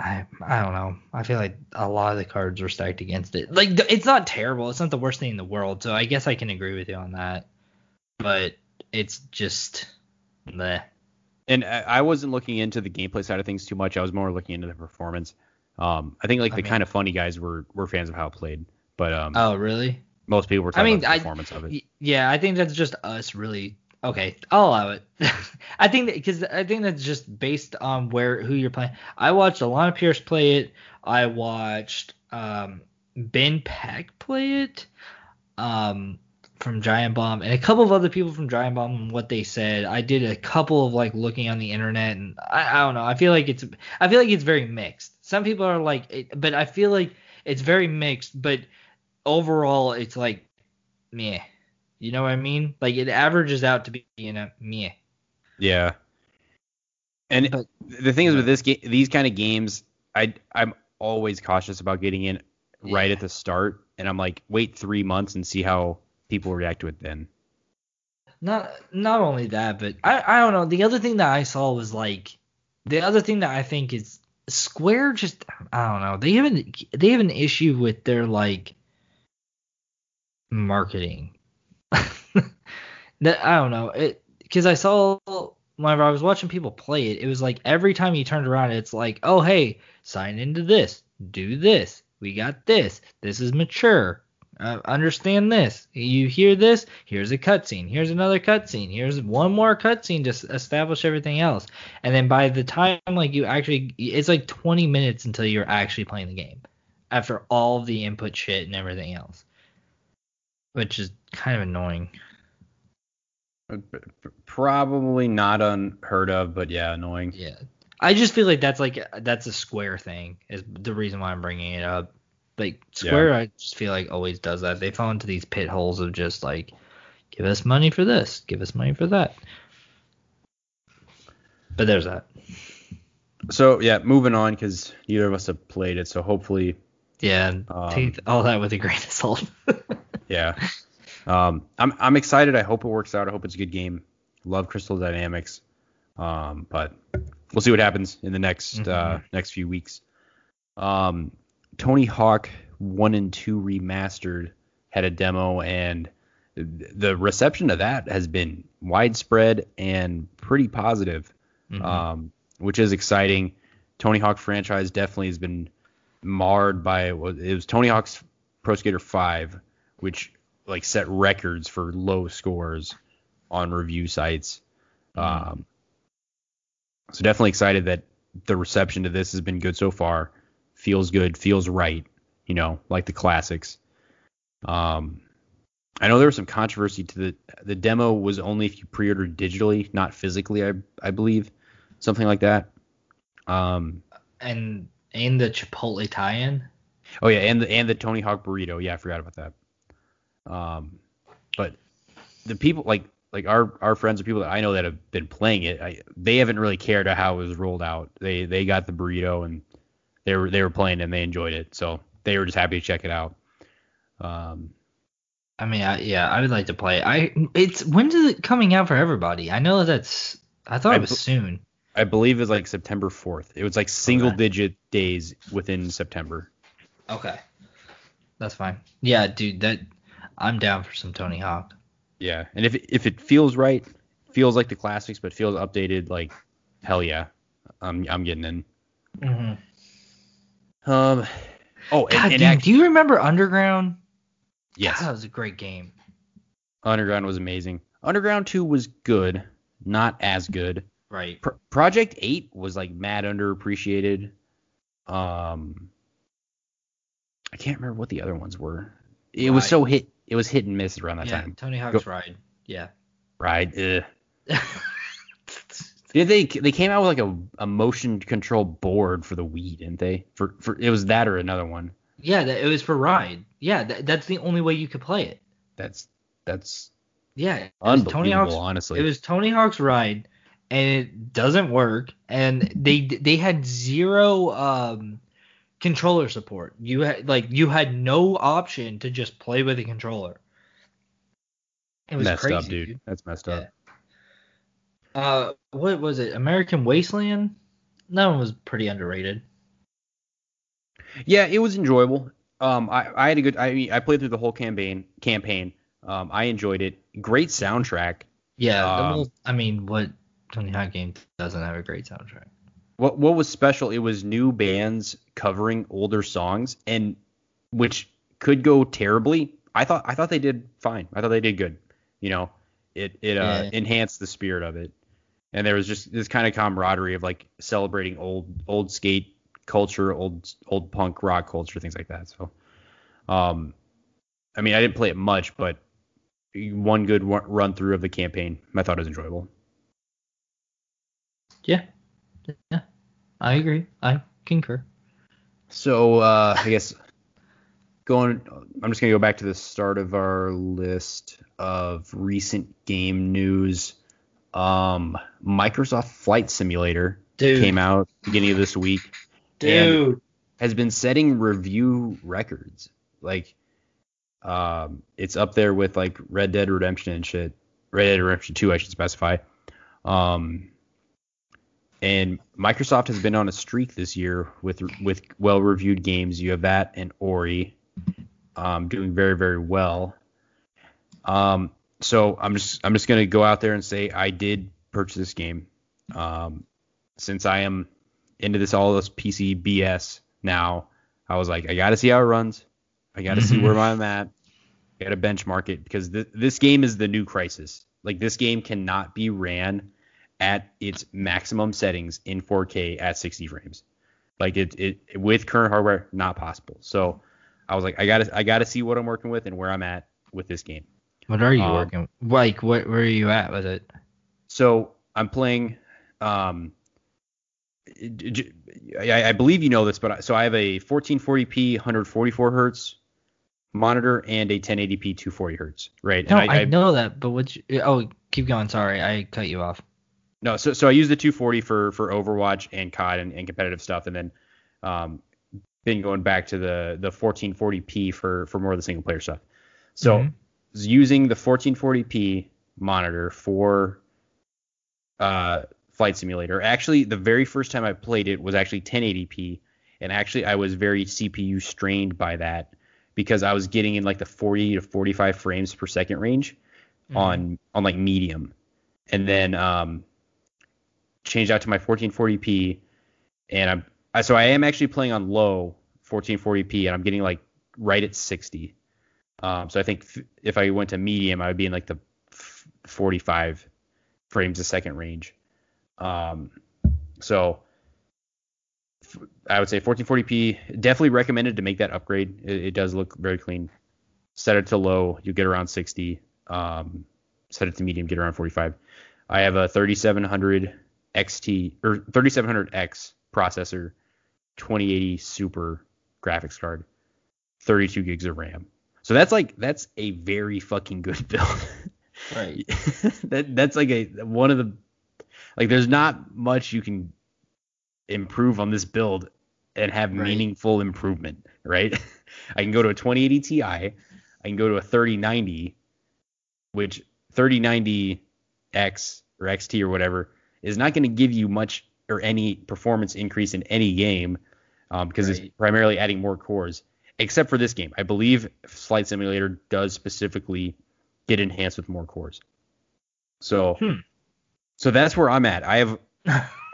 I I don't know. I feel like a lot of the cards were stacked against it. Like it's not terrible. It's not the worst thing in the world. So I guess I can agree with you on that. But it's just meh. And I I wasn't looking into the gameplay side of things too much. I was more looking into the performance. Um, I think like I the mean- Kinda Funny guys were were fans of how it played, but um, Oh, really? most people were I talking mean, about I- the performance of it. Yeah, I think that's just us really. Okay, I'll allow it. I think that because I think that's just based on where who you're playing. I watched Alana Pierce play it. I watched um, Ben Pack play it um, from Giant Bomb, and a couple of other people from Giant Bomb and what they said. I did a couple of like looking on the internet, and I, I don't know. I feel like it's I feel like it's very mixed. Some people are like, it, but I feel like it's very mixed. But overall, it's like meh. You know what I mean? Like it averages out to be, you know, meh. Yeah. And But- the thing is with this game, these kind of games, I I'm always cautious about getting in right Yeah. at the start, and I'm like, wait three months and see how people react to it then. Not not only that, but I I don't know. The other thing that I saw was like the other thing that I think is Square just I don't know. They have an they have an issue with their like marketing. that I don't know. It because I saw whenever I was watching people play it, it was like every time you turned around, it's like, oh hey, sign into this, do this, we got this, this is mature. Uh, understand this. You hear this? Here's a cutscene. Here's another cutscene. Here's one more cutscene to establish everything else. And then by the time like you actually, it's like 20 minutes until you're actually playing the game, after all the input shit and everything else, which is kind of annoying. Probably not unheard of, but yeah, annoying. Yeah. I just feel like that's like that's a Square thing is the reason why I'm bringing it up. Like Square, I just feel like always does that. They fall into these pit holes of just like, give us money for this, give us money for that. But there's that. So yeah, moving on because neither of us have played it, so hopefully, Yeah, Um, take all that with a grain of salt. yeah. Um, I'm I'm excited. I hope it works out. I hope it's a good game. Love Crystal Dynamics. Um, but we'll see what happens in the next uh, Mhm. next few weeks. Um, Tony Hawk One and Two Remastered had a demo, and the reception to that has been widespread and pretty positive, Mhm. um, which is exciting. Tony Hawk franchise definitely has been marred by it was Tony Hawk's Pro Skater 5, which like set records for low scores on review sites. Um, so definitely excited that the reception to this has been good so far. Feels good, feels right, you know, like the classics. Um, I know there was some controversy to the the demo was only if you pre-ordered digitally, not physically, I I believe, something like that. Um, and and the Chipotle tie-in. Oh yeah, and the and the Tony Hawk burrito. Yeah, I forgot about that. Um, but the people like like our our friends or people that I know that have been playing it, I, they haven't really cared how it was rolled out. They they got the burrito and they were they were playing and they enjoyed it, so they were just happy to check it out. Um, I mean, I, yeah, I would like to play. I it's when's it coming out for everybody? I know that's. I thought I it was soon. I believe it was like September 4th. It was like single Okay. digit days within September. Okay, that's fine. Yeah, dude, that I'm down for some Tony Hawk. Yeah, and if it, if it feels right, feels like the classics, but feels updated, like hell yeah, I'm I'm getting in. Mm-hmm. Um, oh, God, and dude, act- do you remember Underground? yes, God, that was a great game. Underground was amazing. Underground 2 was good, not as good. Right. Pro- Project 8 was like mad underappreciated. Um, I can't remember what the other ones were. It was so hit. It was hit and miss around that yeah, time. Tony Hawk's Ride. Yeah. Ugh. Did they they came out with like a, a motion control board for the Wii, didn't they? For for it was that or another one. yeah, that, it was for Ride. Yeah, that, that's the only way you could play it. That's that's Yeah, it was unbelievable, Tony Hawk's honestly. It was Tony Hawk's Ride, and it doesn't work. And they they had zero um, controller support. You had like you had no option to just play with a controller. It was messed crazy, up, dude. That's messed Yeah. up. Uh, what was it? American Wasteland. That one was pretty underrated. Yeah, it was enjoyable. Um, I, I had a good. I mean, I played through the whole campaign. Campaign. Um, I enjoyed it. Great soundtrack. Yeah, Um, I mean, what Tony Hawk game doesn't have a great soundtrack? What what was special? It was new bands covering older songs, and which could go terribly. I thought I thought they did fine. I thought they did good. You know, it it uh, Yeah. enhanced the spirit of it, and there was just this kind of camaraderie of like celebrating old old skate culture, old old punk rock culture, things like that. So, um, I mean, I didn't play it much, but one good run through of the campaign, I thought it was enjoyable. Yeah, yeah, I agree. I concur. So uh, I guess going, I'm just gonna go back to the start of our list of recent game news. Um, Microsoft Flight Simulator Dude. came out beginning of this week. Dude. Has been setting review records. Like, um, it's up there with like Red Dead Redemption and shit. Red Dead Redemption 2, I should specify. Um, and Microsoft has been on a streak this year with with well-reviewed games. You have that and Ori, um, doing very very well. Um, so I'm just I'm just gonna go out there and say I did purchase this game. Um, since I am into this all this PC BS now, I was like I got to see how it runs. I got to see where I'm at. I got to benchmark it because th- this game is the new Crysis. Like this game cannot be ran at its maximum settings in 4K at 60 frames. Like it, it with current hardware, not possible. So I was like, I gotta, I gotta see what I'm working with and where I'm at with this game. What are you Um, working? Like, what? Where are you at with it? So I'm playing. Um, I, I believe you know this, but I, so I have a 1440p 144 hertz monitor and a 1080p 240 hertz. Right. No, and I, know that, but what? You, oh, keep going. Sorry, I cut you off. No, so so I use the 240 for for Overwatch and COD and, and competitive stuff, and then um, been going back to the the 1440p for for more of the single player stuff. So Mhm. using the 1440p monitor for uh Flight Simulator. Actually, the very first time I played it was actually 1080p, and actually I was very CPU strained by that because I was getting in like the 40 to 45 frames per second range Mhm. on on like medium, and then um, changed out to my 1440p, and I'm I, so I am actually playing on low 1440p, and I'm getting like right at 60. Um, so I think f- if I went to medium, I would be in like the f- 45 frames a second range. Um, so f- I would say 1440p. Definitely recommended to make that upgrade. It, it does look very clean. Set it to low, you get around 60. Um, set it to medium, get around 45. I have a 3700 XT or 3700X processor, 2080 Super graphics card, 32 gigs of RAM. So that's like that's a very fucking good build. Right. that that's like a one of the like there's not much you can improve on this build and have Right. meaningful improvement, right? I can go to a 2080 Ti, I can go to a 3090, which 3090X or XT or whatever is not going to give you much or any performance increase in any game um, because it's primarily adding more cores, except for this game. I believe Flight Simulator does specifically get enhanced with more cores. So, Hmm. so that's where I'm at. I have,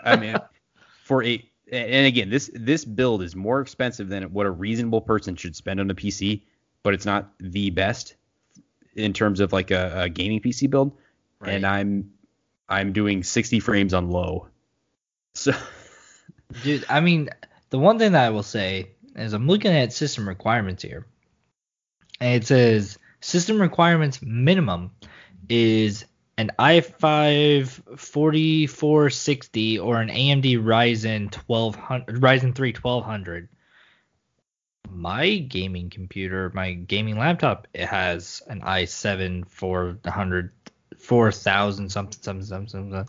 I mean, for a, and again, this this build is more expensive than what a reasonable person should spend on a PC, but it's not the best in terms of like a, a gaming PC build. And I'm I'm doing 60 frames on low. So Dude, I mean, the one thing that I will say is I'm looking at system requirements here. And it says system requirements minimum is an i5 4460 or an AMD Ryzen 1200 Ryzen 3 1200. My gaming computer, my gaming laptop, it has an i7 400 4000 something something something something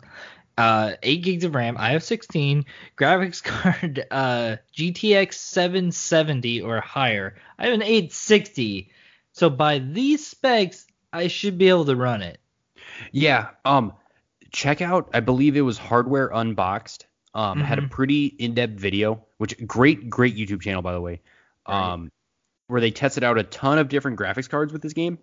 uh, 8 gigs of RAM. I have 16 graphics card, uh, GTX 770 or higher. I have an 860. So by these specs, I should be able to run it. yeah, um, check out. I believe it was Hardware Unboxed. Um, had a Mhm. pretty in-depth video, which great great YouTube channel by the way. Right. Um, where they tested out a ton of different graphics cards with this game,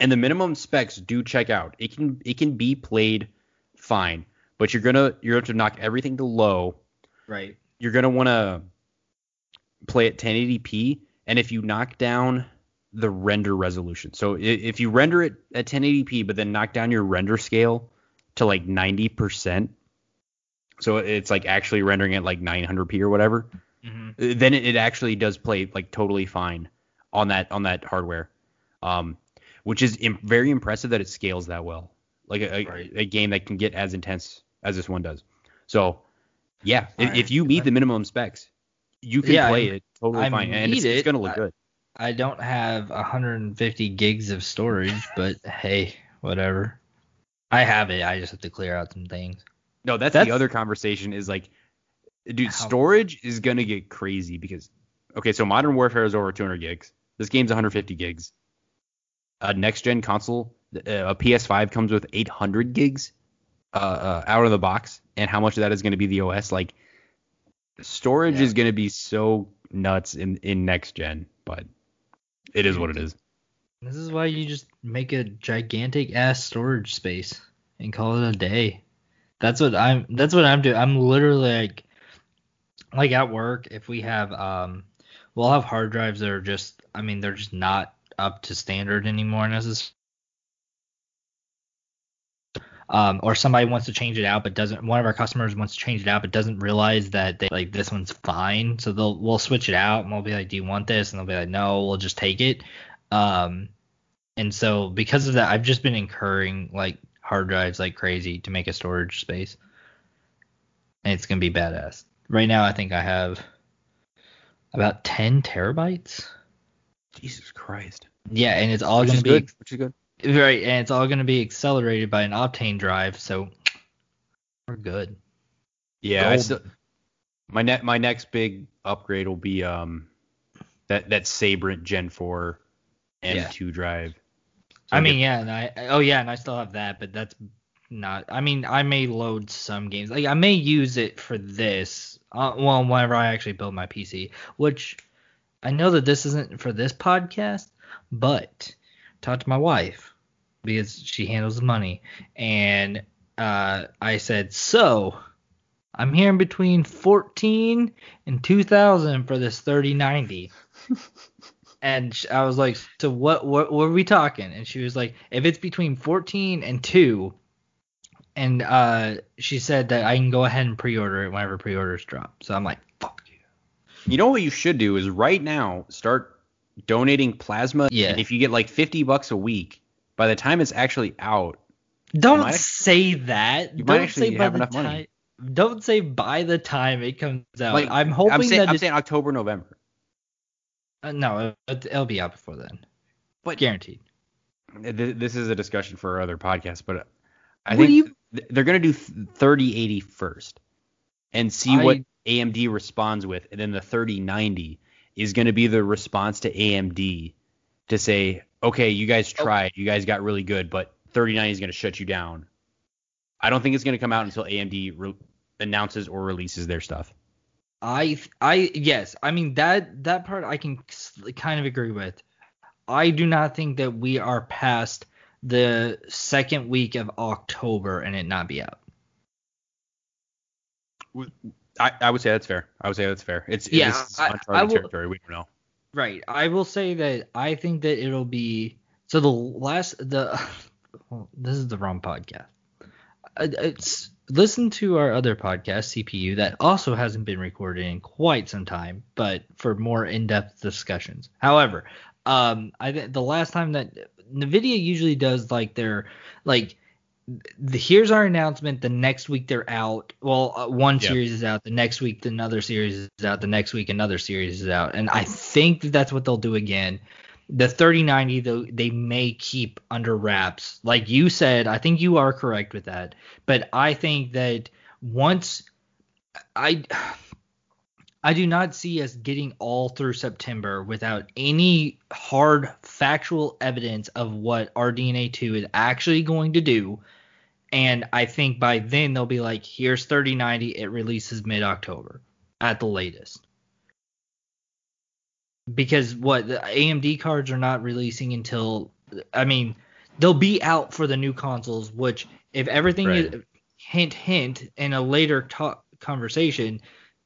and the minimum specs do check out. It can it can be played fine, but you're gonna you're going to knock everything to low Right. you're gonna want to play at 1080p, and if you knock down the render resolution, so if you render it at 1080p, but then knock down your render scale to like 90%, so it's like actually rendering at like 900p or whatever, hmm uh, then it, it actually does play like totally fine on that on that hardware, um, which is Im- very impressive that it scales that well, like a, a, Right. a game that can get as intense as this one does. So, yeah, if, Alright. if you meet the minimum specs, you can Yeah, play I- it totally I fine, and it's, meet it's gonna look I- good. I don't have 150 gigs of storage, but hey, whatever. I have it. I just have to clear out some things. No, that's, that's- the other conversation. Is like, dude, How- storage is gonna get crazy because, okay, so Modern Warfare is over 200 gigs. This game's 150 gigs. A next gen console, uh, a PS5 comes with 800 gigs, uh, uh, out of the box, and how much of that is gonna be the OS? Like, storage Yeah. is gonna be so nuts in in next gen, but it is what it is. This is why you just make a gigantic ass storage space and call it a day. That's what I'm that's what I'm doing. I'm literally like like at work if we have um we'll have hard drives that are just I mean they're just not up to standard anymore necessarily. Um, or somebody wants to change it out but doesn't one of our customers wants to change it out but doesn't realize that they like this one's fine so they'll we'll switch it out and we'll be like do you want this and they'll be like no we'll just take it um, and so because of that, I've just been incurring like hard drives like crazy to make a storage space. And it's gonna be badass. Right now, I think I have about 10 terabytes. Jesus Christ. Yeah, and it's all gonna be good. Which is good. right, and it's all gonna be accelerated by an Optane drive. So we're good. Yeah, I still, my ne- my next big upgrade will be um that that Sabrent Gen 4 M2 drive. So I I mean, get- yeah, and I oh yeah, and I still have that, but that's not. I mean, I may load some games. Like I may use it for this. Uh, well, whenever I actually build my PC, which I know that this isn't for this podcast, but talk to my wife because she handles the money, and uh, I said so. I'm hearing between 14 and 2000 for this 3090. and I was like, so what, what what are we talking? And she was like, if it's between 14 and 2 and uh she said that I can go ahead and pre-order it whenever pre-orders drop. So I'm like, fuck you. You know what you should do is right now start donating plasma. Yeah. And if you get like 50 bucks a week, by the time it's actually out, Don't might- say that. you might Don't actually say by have the enough time. money. Don't say by the time it comes out. like I'm hoping I'm saying, that I'm saying October, November. uh, no, it, it'll be out before then. But- guaranteed. Th- This is a discussion for other podcasts, but I What think you- th- they're going to do 3080 first and see I- what AMD responds with, and then the 3090 is going to be the response to AMD to say, okay, you guys Oh. tried, you guys got really good, but 3090 is going to shut you down. I don't think it's going to come out until AMD re- announces or releases their stuff. I I yes, I mean that that part I can kind of agree with. I do not think that we are past the second week of October and it not be out. I, I would say that's fair. I would say that's fair. It's Yeah, this is I- uncharted I will- territory. We don't know. Right. I will say that I think that it'll be so the last the well, this is the wrong podcast. Uh, It's listen to our other podcast CPU that also hasn't been recorded in quite some time, but for more in-depth discussions. However, um, I the last time that Nvidia usually does like their like the, here's our announcement. The next week they're out. Well, uh, one Yeah. series is out. The next week another series is out. The next week another series is out. And I think that that's what they'll do again. The 3090 though they may keep under wraps. Like you said, I think you are correct with that. But I think that once I I do not see us getting all through September without any hard factual evidence of what RDNA 2 is actually going to do. And I think by then they'll be like, here's 3090, it releases mid October at the latest. Because what the AMD cards are not releasing until, I mean, they'll be out for the new consoles, which if everything Right. is hint, hint, in a later talk conversation,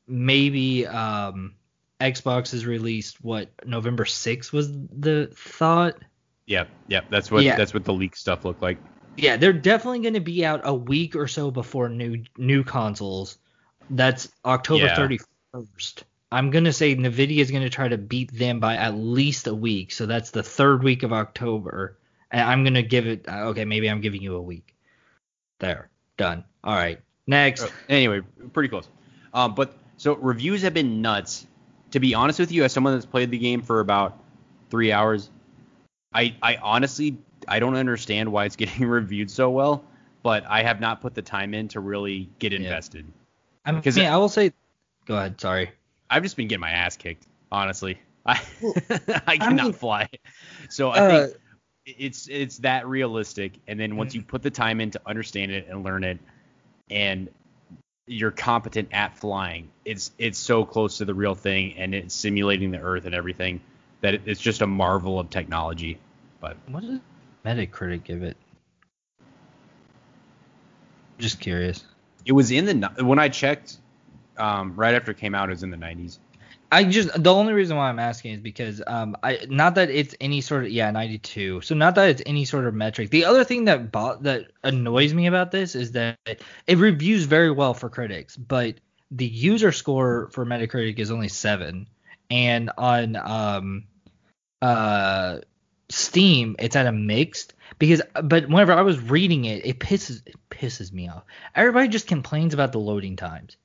maybe um, Xbox is released what November 6th was the thought. Yep, yep. That's what Yeah. that's what the leak stuff looked like. Yeah, they're definitely going to be out a week or so before new new consoles. That's October Yeah. 31st. I'm going to say Nvidia is going to try to beat them by at least a week. So that's the third week of October. And I'm going to give it uh, okay, maybe I'm giving you a week. There. Done. All right. Next. Oh, anyway, pretty close. Um, but so reviews have been nuts. To be honest with you, as someone that's played the game for about three hours, I I honestly I don't understand why it's getting reviewed so well. But I have not put the time in to really get invested. I mean, I will say go ahead, sorry. I've just been getting my ass kicked, honestly. I I I cannot mean- fly. So I Uh, think it's it's that realistic. And then once you put the time in to understand it and learn it, and you're competent at flying, it's it's so close to the real thing, and it's simulating the Earth and everything that it, it's just a marvel of technology. But What does Metacritic give it? Just curious. it was in the when I checked, um, right after it came out, it was in the 90s. I just the only reason why I'm asking is because um I not that it's any sort of yeah 92 so not that it's any sort of metric. The other thing that bo- that annoys me about this is that it reviews very well for critics, but the user score for Metacritic is only seven, and on um uh Steam it's at a mixed because but whenever I was reading it it pisses it pisses me off. Everybody just complains about the loading times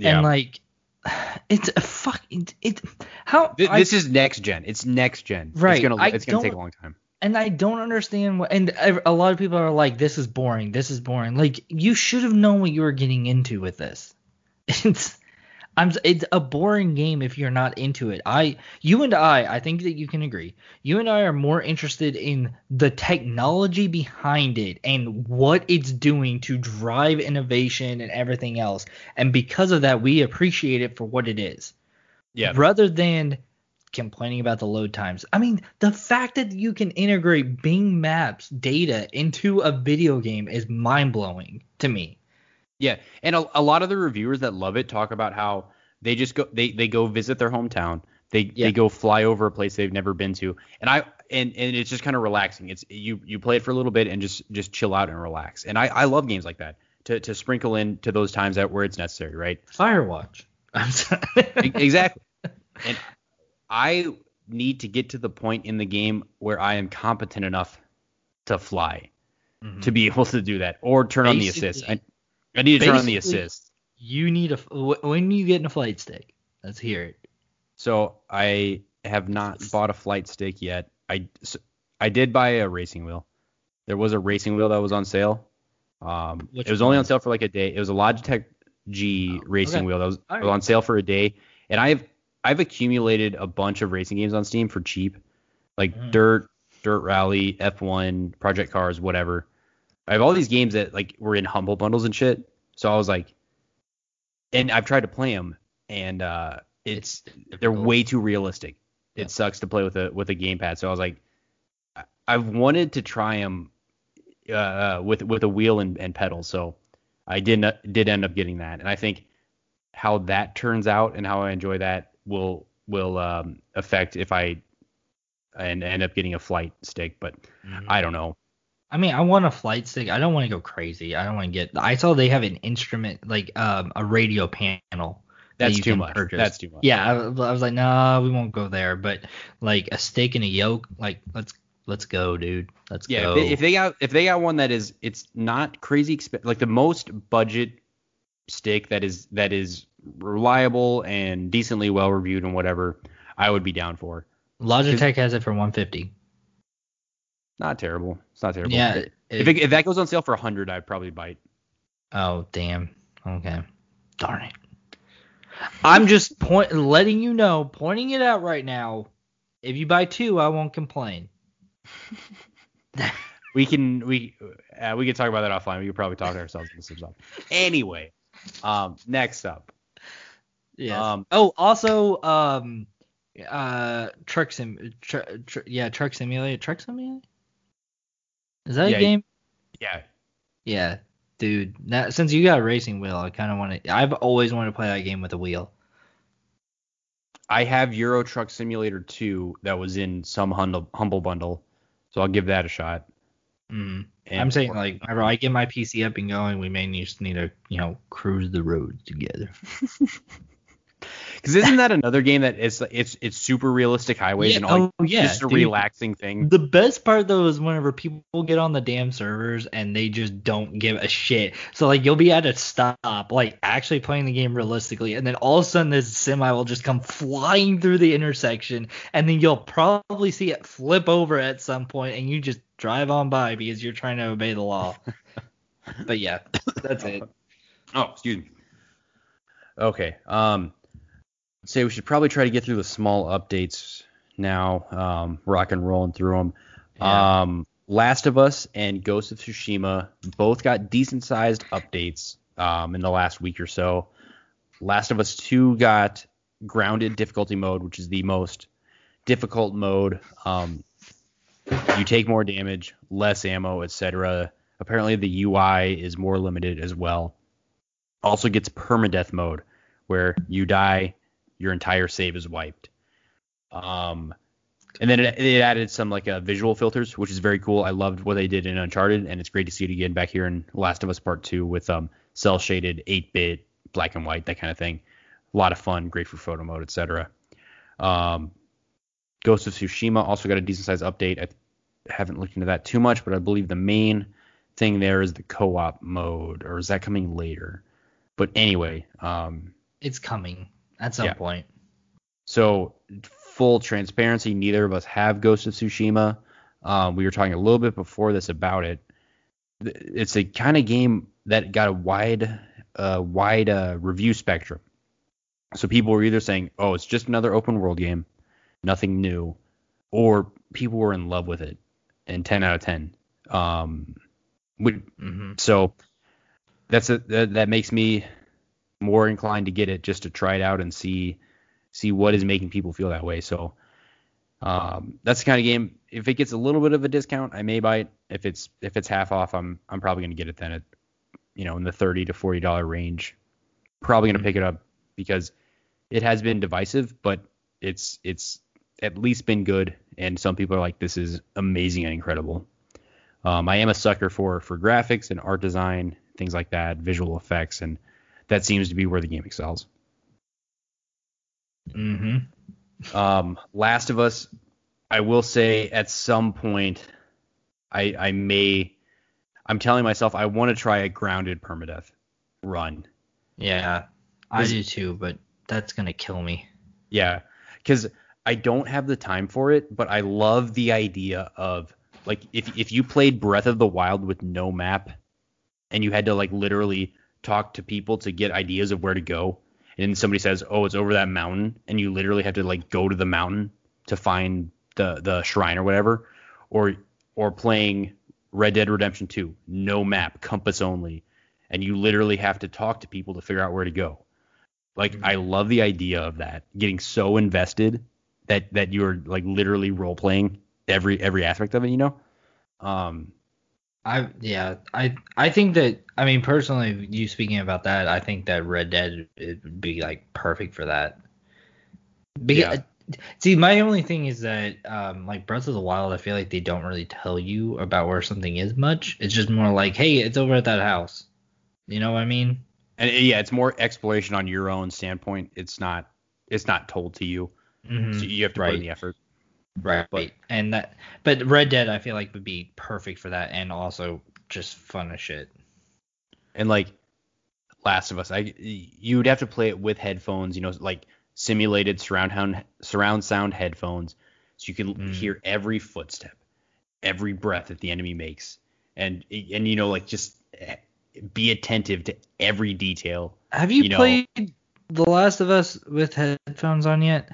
and like it's a fuck it, it how Th- I- this is next gen. It's next gen. Right. It's gonna I it's gonna take a long time. and I don't understand what and a lot of people are like this is boring this is boring like you should have known what you were getting into with this it's I'm it's a boring game if you're not into it. I you and I, I think that you can agree. You and I are more interested in the technology behind it and what it's doing to drive innovation and everything else. And because of that, we appreciate it for what it is. Yeah. Rather than complaining about the load times. I mean, the fact that you can integrate Bing Maps data into a video game is mind-blowing to me. Yeah, and a, a lot of the reviewers that love it talk about how they just go they they go visit their hometown. They Yeah. they go fly over a place they've never been to. And I and and it's just kind of relaxing. It's you you play it for a little bit and just just chill out and relax. And I I love games like that to to sprinkle in to those times that where it's necessary, right? Firewatch. Exactly. And I need to get to the point in the game where I am competent enough to fly Mhm. to be able to do that or turn on the assist. I, Basically- I need to turn on the assist. you need a when you get in a flight stick. Let's hear it. So I have not bought a flight stick yet. I I did buy a racing wheel. There was a racing wheel that was on sale. Um, Which it was only on sale for like a day. It was a Logitech G Oh, racing okay. wheel that was, All was on sale for a day. And I've I've accumulated a bunch of racing games on Steam for cheap, like Mhm. Dirt, Dirt Rally, F1, Project Cars, whatever. I have all these games that like were in humble bundles and shit. So I was like, and I've tried to play them, and uh, it's they're way too realistic. Yeah. It sucks to play with a with a gamepad. So I was like, I've wanted to try them uh, with with a wheel and, and pedals. So I did not, did end up getting that, and I think how that turns out and how I enjoy that will will um, affect if I and end up getting a flight stick. But I don't know. I mean, I want a flight stick. I don't want to go crazy. I don't want to get. I saw they have an instrument like um a radio panel. that That's you too can much. purchase. That's too much. Yeah, I, I was like, nah, we won't go there. But like a steak and a yoke, like let's let's go, dude. Let's Yeah, go. if they, if they got if they got one that is it's not crazy expensive, like the most budget stick that is that is reliable and decently well reviewed and whatever, I would be down for. Logitech has it for 150. Not terrible. It's not terrible. Yeah. If, it- it, if that goes on sale for a 100, I'd probably bite. oh damn. Okay. Darn it. I'm just point letting you know, pointing it out right now. If you buy two, I won't complain. We can we uh, we can talk about that offline. We could probably talk to ourselves into some stuff. Anyway, um, next up, Yeah. Um, oh, also, um, uh, truck sim, tr- tr- yeah, truck simulator, truck simulator. Is that Yeah, a game? yeah, Yeah, dude. Now, since you got a racing wheel, I kind of want to. I've always wanted to play that game with a wheel. I have Euro Truck Simulator 2 that was in some humble, humble bundle, so I'll give that a shot. Mm. I'm saying like, whenever I get my PC up and going, we may just need to, you know, cruise the roads together. Because isn't that another game that it's it's it's super realistic highways Yeah, and all? oh, yeah, just a dude. relaxing thing. The best part though is whenever people get on the damn servers and they just don't give a shit. So like you'll be at a stop, like actually playing the game realistically, and then all of a sudden this semi will just come flying through the intersection, and then you'll probably see it flip over at some point, and you just drive on by because you're trying to obey the law. but yeah, that's it. Oh, excuse me. Okay. Um, say we should probably try to get through the small updates now. Um, rock and rolling through them. Yeah. Um, Last of Us and Ghost of Tsushima both got decent sized updates um, in the last week or so. Last of Us 2 got grounded difficulty mode, which is the most difficult mode. Um, you take more damage, less ammo, etc. Apparently, the UI is more limited as well. Also gets permadeath mode, where you die, your entire save is wiped. Um, and then it, it added some like uh, visual filters, which is very cool. I loved what they did in Uncharted, and it's great to see it again back here in Last of Us Part Two with um cell shaded 8-bit black and white, that kind of thing. A lot of fun, great for photo mode, etc. Um, Ghost of Tsushima also got a decent size update. I haven't looked into that too much, but I believe the main thing there is the co-op mode, or is that coming later? But anyway, um, It's coming at some Yeah. point. so full transparency, neither of us have Ghost of Tsushima. Um, we were talking a little bit before this about it. It's a kind of game that got a wide, uh, wide uh, review spectrum. So people were either saying, "Oh, it's just another open world game, nothing new," or people were in love with it, and 10 out of 10. Um, would, Mm-hmm. so that's a, that, that makes me more inclined to get it just to try it out and see see what is making people feel that way. So um, that's the kind of game. If it gets a little bit of a discount, I may buy it. If it's if it's half off, I'm I'm probably gonna get it then at you know in the thirty to forty dollar range. Probably gonna Mhm. pick it up because it has been divisive, but it's it's at least been good. And some people are like, this is amazing and incredible. Um, I am a sucker for for graphics and art design, things like that, visual effects, and that seems to be where the game excels. Mm-hmm. Um, Last of Us, I will say at some point, I I may, I'm telling myself I want to try a grounded permadeath run. Yeah, I do too, but that's gonna kill me. Yeah, because I don't have the time for it, but I love the idea of like if if you played Breath of the Wild with no map, and you had to like literally talk to people to get ideas of where to go, and then somebody says, "Oh, it's over that mountain," and you literally have to like go to the mountain to find the the shrine or whatever, or or playing Red Dead Redemption 2, no map, compass only, and you literally have to talk to people to figure out where to go. Like Mhm. I love the idea of that, getting so invested that that you're like literally role playing every every aspect of it, you know? Um I yeah, I I think that I mean personally, you speaking about that, I think that Red Dead it would be like perfect for that. Because, See, my only thing is that um, like Breath of the Wild, I feel like they don't really tell you about where something is much. It's just more like, hey, it's over at that house. You know what I mean? and uh, yeah, it's more exploration on your own standpoint. It's not it's not told to you. Mhm. So you have to put in the effort. Right. But- and that, but Red Dead, I feel like would be perfect for that, and also just fun as shit. And like Last of Us, I you would have to play it with headphones, you know, like simulated surround sound surround sound headphones, so you can Mm. hear every footstep, every breath that the enemy makes, and and you know like just eh, be attentive to every detail. Have you, You know- played The Last of Us with headphones on yet?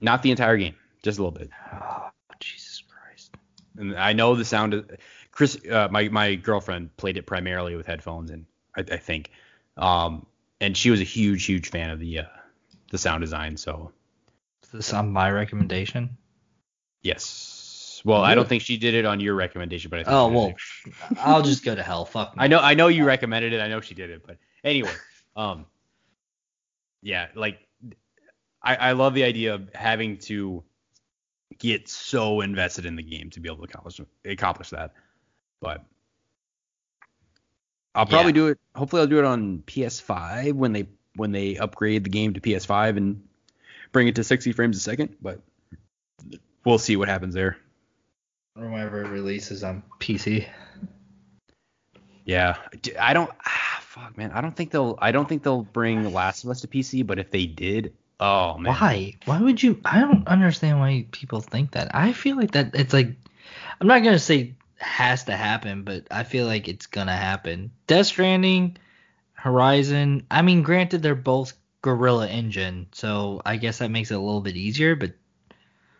Not the entire game, just a little bit. Oh, Jesus Christ. And I know the sound. Of, Chris, uh, my my girlfriend played it primarily with headphones, and I, I think, um, and she was a huge huge fan of the uh, the sound design. So Is this on my recommendation? yes. Well, I don't think she did it on your recommendation, but I think Oh well. I'll just go to hell. Fuck. Me. I know I know you recommended it. I know she did it, but anyway, um, yeah, like I I love the idea of having to get so invested in the game to be able to accomplish accomplish that, but. I'll probably Yeah. do it. Hopefully, I'll do it on PS5 when they when they upgrade the game to PS5 and bring it to 60 frames a second. But we'll see what happens there. Or whenever it releases on PC. Yeah, I don't. Ah, fuck, man. I don't think they'll. I don't think they'll bring Last of Us to PC. But if they did, oh man. Why? Why would you? I don't understand why people think that. I feel like that it's like I'm not gonna say has to happen, but I feel like it's gonna happen. Death Stranding, Horizon. I mean, granted they're both Guerrilla Engine, so I guess that makes it a little bit easier. But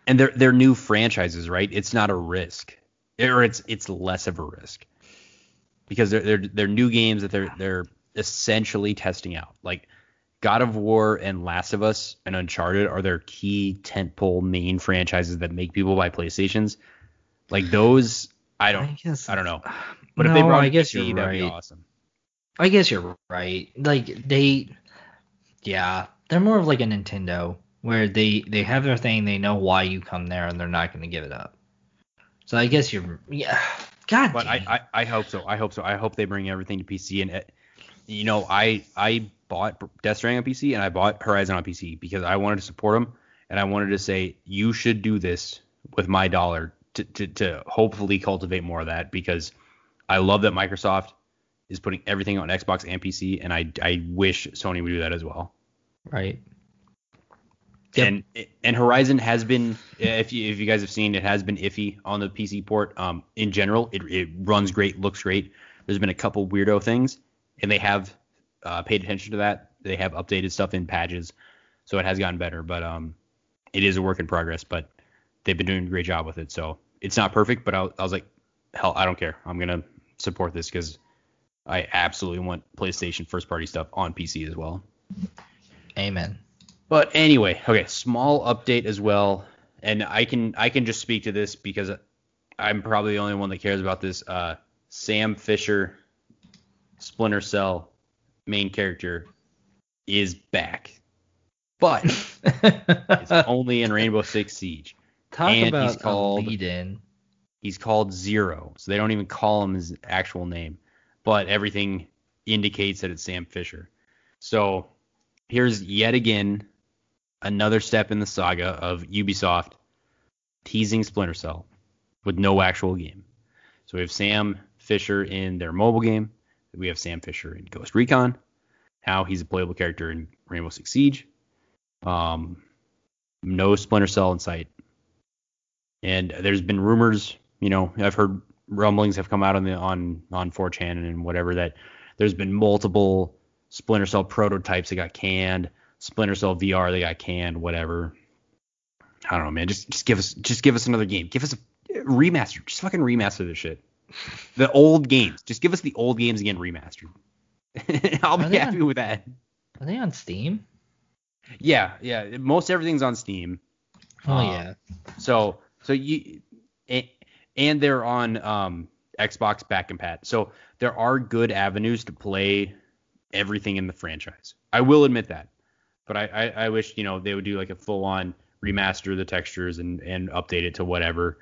And they're they're new franchises, right? It's not a risk, or it's it's less of a risk because they're they're they're new games that they're they're essentially testing out. Like God of War and Last of Us and Uncharted are their key tentpole main franchises that make people buy PlayStations. Like those, I don't. I guess I don't know. But if they No, brought I guess PC, you're that'd be right. awesome. I guess you're right. Like they, yeah, they're more of like a Nintendo where they they have their thing, they know why you come there, and they're not gonna give it up. So I guess you're, yeah. God But I. I, I hope so. I hope so. I hope they bring everything to PC. And you know, I I bought Death Stranding on PC and I bought Horizon on PC because I wanted to support them and I wanted to say you should do this with my dollar to to, to hopefully cultivate more of that because I love that Microsoft is putting everything on Xbox and PC and I I wish Sony would do that as well. right. Yep. And and Horizon has been, if you if you guys have seen, it has been iffy on the PC port. Um, in general, it it runs great, looks great. There's been a couple weirdo things, and they have uh, paid attention to that. They have updated stuff in patches. so it has gotten better. But um, it is a work in progress. But they've been doing a great job with it. So it's not perfect, but I, I was like, hell, I don't care. I'm gonna support this because I absolutely want PlayStation first party stuff on PC as well. Amen. But anyway, okay, small update as well, and I can I can just speak to this because I'm probably the only one that cares about this. Uh, Sam Fisher, Splinter Cell, main character, is back, but it's only in Rainbow Six Siege. Talk And about he's called- a lead in. He's called Zero, so they don't even call him his actual name, but everything indicates that it's Sam Fisher. So here's yet again another step in the saga of Ubisoft teasing Splinter Cell with no actual game. So we have Sam Fisher in their mobile game. We have Sam Fisher in Ghost Recon. Now he's a playable character in Rainbow Six Siege. Um, no Splinter Cell in sight. And there's been rumors, you know, I've heard rumblings have come out on the on on 4chan and whatever that there's been multiple Splinter Cell prototypes that got canned, Splinter Cell VR that got canned, whatever. I don't know, man. Just just give us just give us another game. Give us a remaster. Just fucking remaster this shit. The old games. Just give us the old games again remastered. I'll Are be happy on- with that. Are they on Steam? Yeah, yeah. Most everything's on Steam. Oh Um, yeah. So so you a- and they're on um, Xbox back and pat. So there are good avenues to play everything in the franchise. I will admit that. But I, I, I wish, you know, they would do like a full on remaster the textures and, and update it to whatever.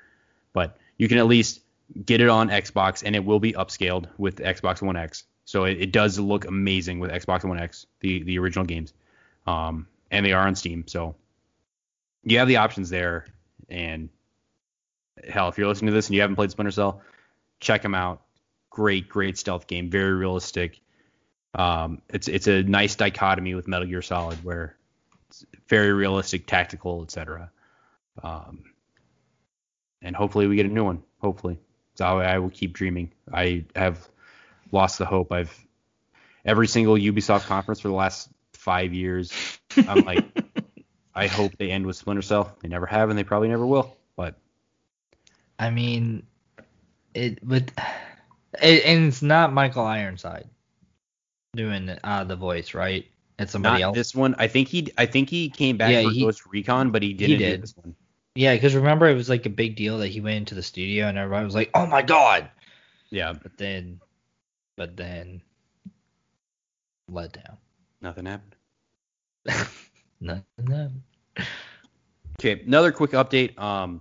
But you can at least get it on Xbox and it will be upscaled with Xbox One X. So it, it does look amazing with Xbox One X, the, the original games. Um, and they are on Steam. So you have the options there. And hell, if you're listening to this and you haven't played Splinter Cell, check them out. Great, great stealth game, very realistic. Um, it's it's a nice dichotomy with Metal Gear Solid, where it's very realistic, tactical, etc. Um, and hopefully we get a new one. Hopefully, so I, will keep dreaming. I have lost the hope. I've every single Ubisoft conference for the last five years. I'm like, I hope they end with Splinter Cell. They never have, and they probably never will. But I mean, it but it, and it's not Michael Ironside doing uh, the voice, right? It's somebody not else. this one. I think he I think he came back Yeah, for he- Ghost Recon, but he didn't did. do this one. Yeah, because remember it was like a big deal that he went into the studio and everybody was like, "Oh my god!" Yeah, But then, but then, let down. nothing happened. Nothing no. Okay, another quick update. Um,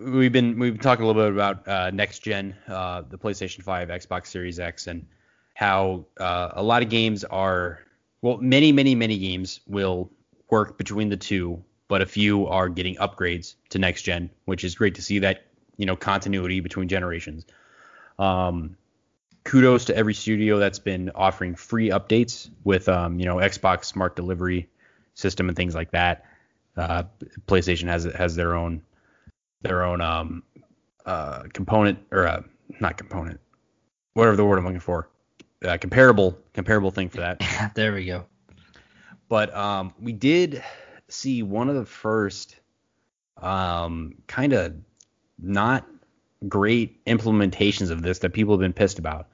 we've been we've been talking a little bit about uh, next gen, uh, the PlayStation 5, Xbox Series X, and how uh, a lot of games are well, many many many games will work between the two, but a few are getting upgrades to next gen, which is great to see that you know continuity between generations. Um, kudos to every studio that's been offering free updates with um, you know Xbox Smart Delivery system and things like that. Uh, PlayStation has has their own their own um, uh, component or uh, not component, whatever the word I'm looking for, uh, comparable comparable thing for that. there we go. But um, we did see one of the first um, kind of not great implementations of this that people have been pissed about.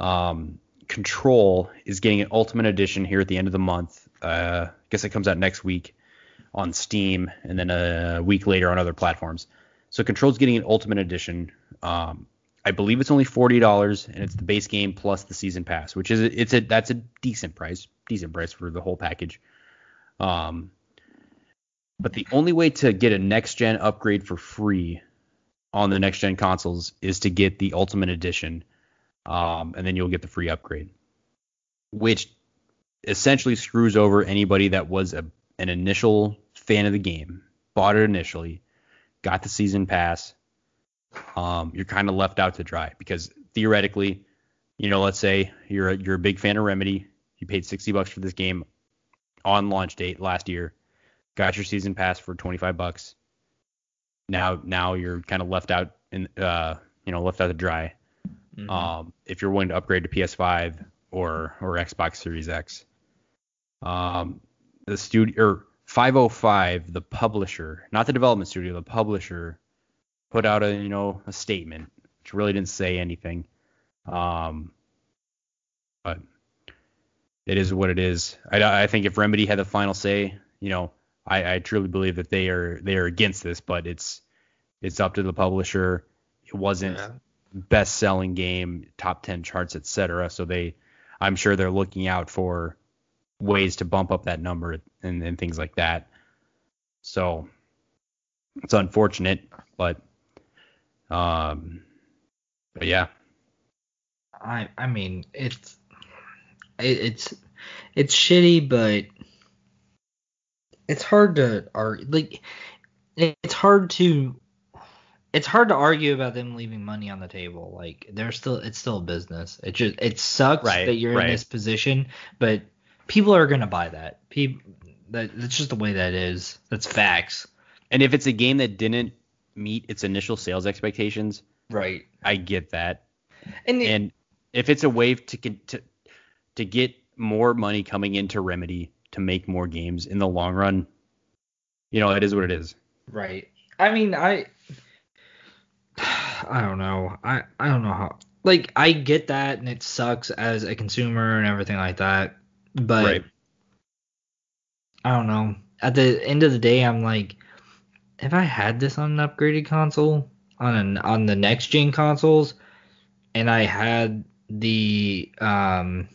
Um, Control is getting an Ultimate Edition here at the end of the month. Uh, I guess it comes out next week on Steam and then a week later on other platforms. So Control's getting an Ultimate Edition. Um, I believe it's only forty dollars, and it's the base game plus the season pass, which is it's a that's a decent price, decent price for the whole package. Um, but the only way to get a next gen upgrade for free on the next gen consoles is to get the Ultimate Edition, um, and then you'll get the free upgrade, which essentially screws over anybody that was a, an initial fan of the game, bought it initially, got the season pass. Um, you're kind of left out to dry because theoretically, you know, let's say you're a, you're a big fan of Remedy, you paid 60 bucks for this game on launch date last year, got your season pass for 25 bucks. Now now you're kind of left out in uh you know left out to dry. Mhm. Um, if you're willing to upgrade to PS5 or or Xbox Series X. Um, the studio or 505, the publisher, not the development studio, the publisher, put out a you know a statement which really didn't say anything. Um, but it is what it is. I, I think if Remedy had the final say, you know, I, I truly believe that they are they are against this, but it's it's up to the publisher. It wasn't Yeah. best selling game, top ten charts, etc. So they, I'm sure they're looking out for ways to bump up that number and, and things like that. So it's unfortunate, but um, but yeah, I I mean it's it, it's it's shitty, but it's hard to argue. Like it's hard to it's hard to argue about them leaving money on the table. Like they're still it's still a business. It just it sucks Right, that you're right. in this position, but people are gonna buy that. People that that's just the way that is. That's facts. and if it's a game that didn't meet its initial sales expectations, Right. I get that. And, it- And if it's a way to to to get more money coming into Remedy to make more games in the long run, you know, it is what it is. Right. I mean, I I don't know. I I don't know how. Like I get that and it sucks as a consumer and everything like that, but Right. I don't know. At the end of the day, I'm like if I had this on an upgraded console on an on the next gen consoles and I had the um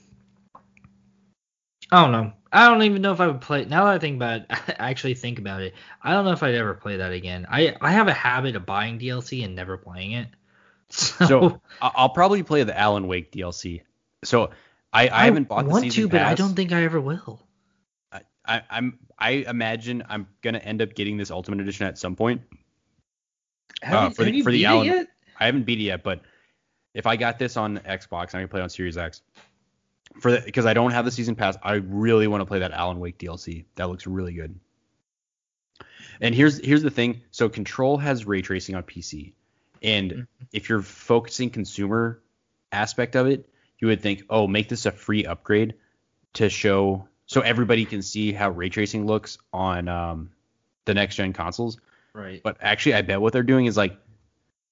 I don't know. I don't even know if I would play. Now that I think about it, I actually think about it. I don't know if I'd ever play that again. I I have a habit of buying DLC and never playing it. So, So I- I'll probably play the Alan Wake DLC. So I, I, haven't bought the want season to, but I don't think I ever will. I, I, I'm I imagine I'm gonna end up getting this Ultimate Edition at some point. Have, Uh, you- for the- for the Alan- it yet? I haven't beat it yet, but if I got this on Xbox, I'm gonna play it on Series X. For the, because I don't have the season pass, I really want to play that Alan Wake DLC. That looks really good. And here's here's the thing. So Control has ray tracing on PC, and Mhm. if you're focusing consumer aspect of it, you would think, oh, make this a free upgrade to show so everybody can see how ray tracing looks on um, the next gen consoles. Right. But actually, I bet what they're doing is like,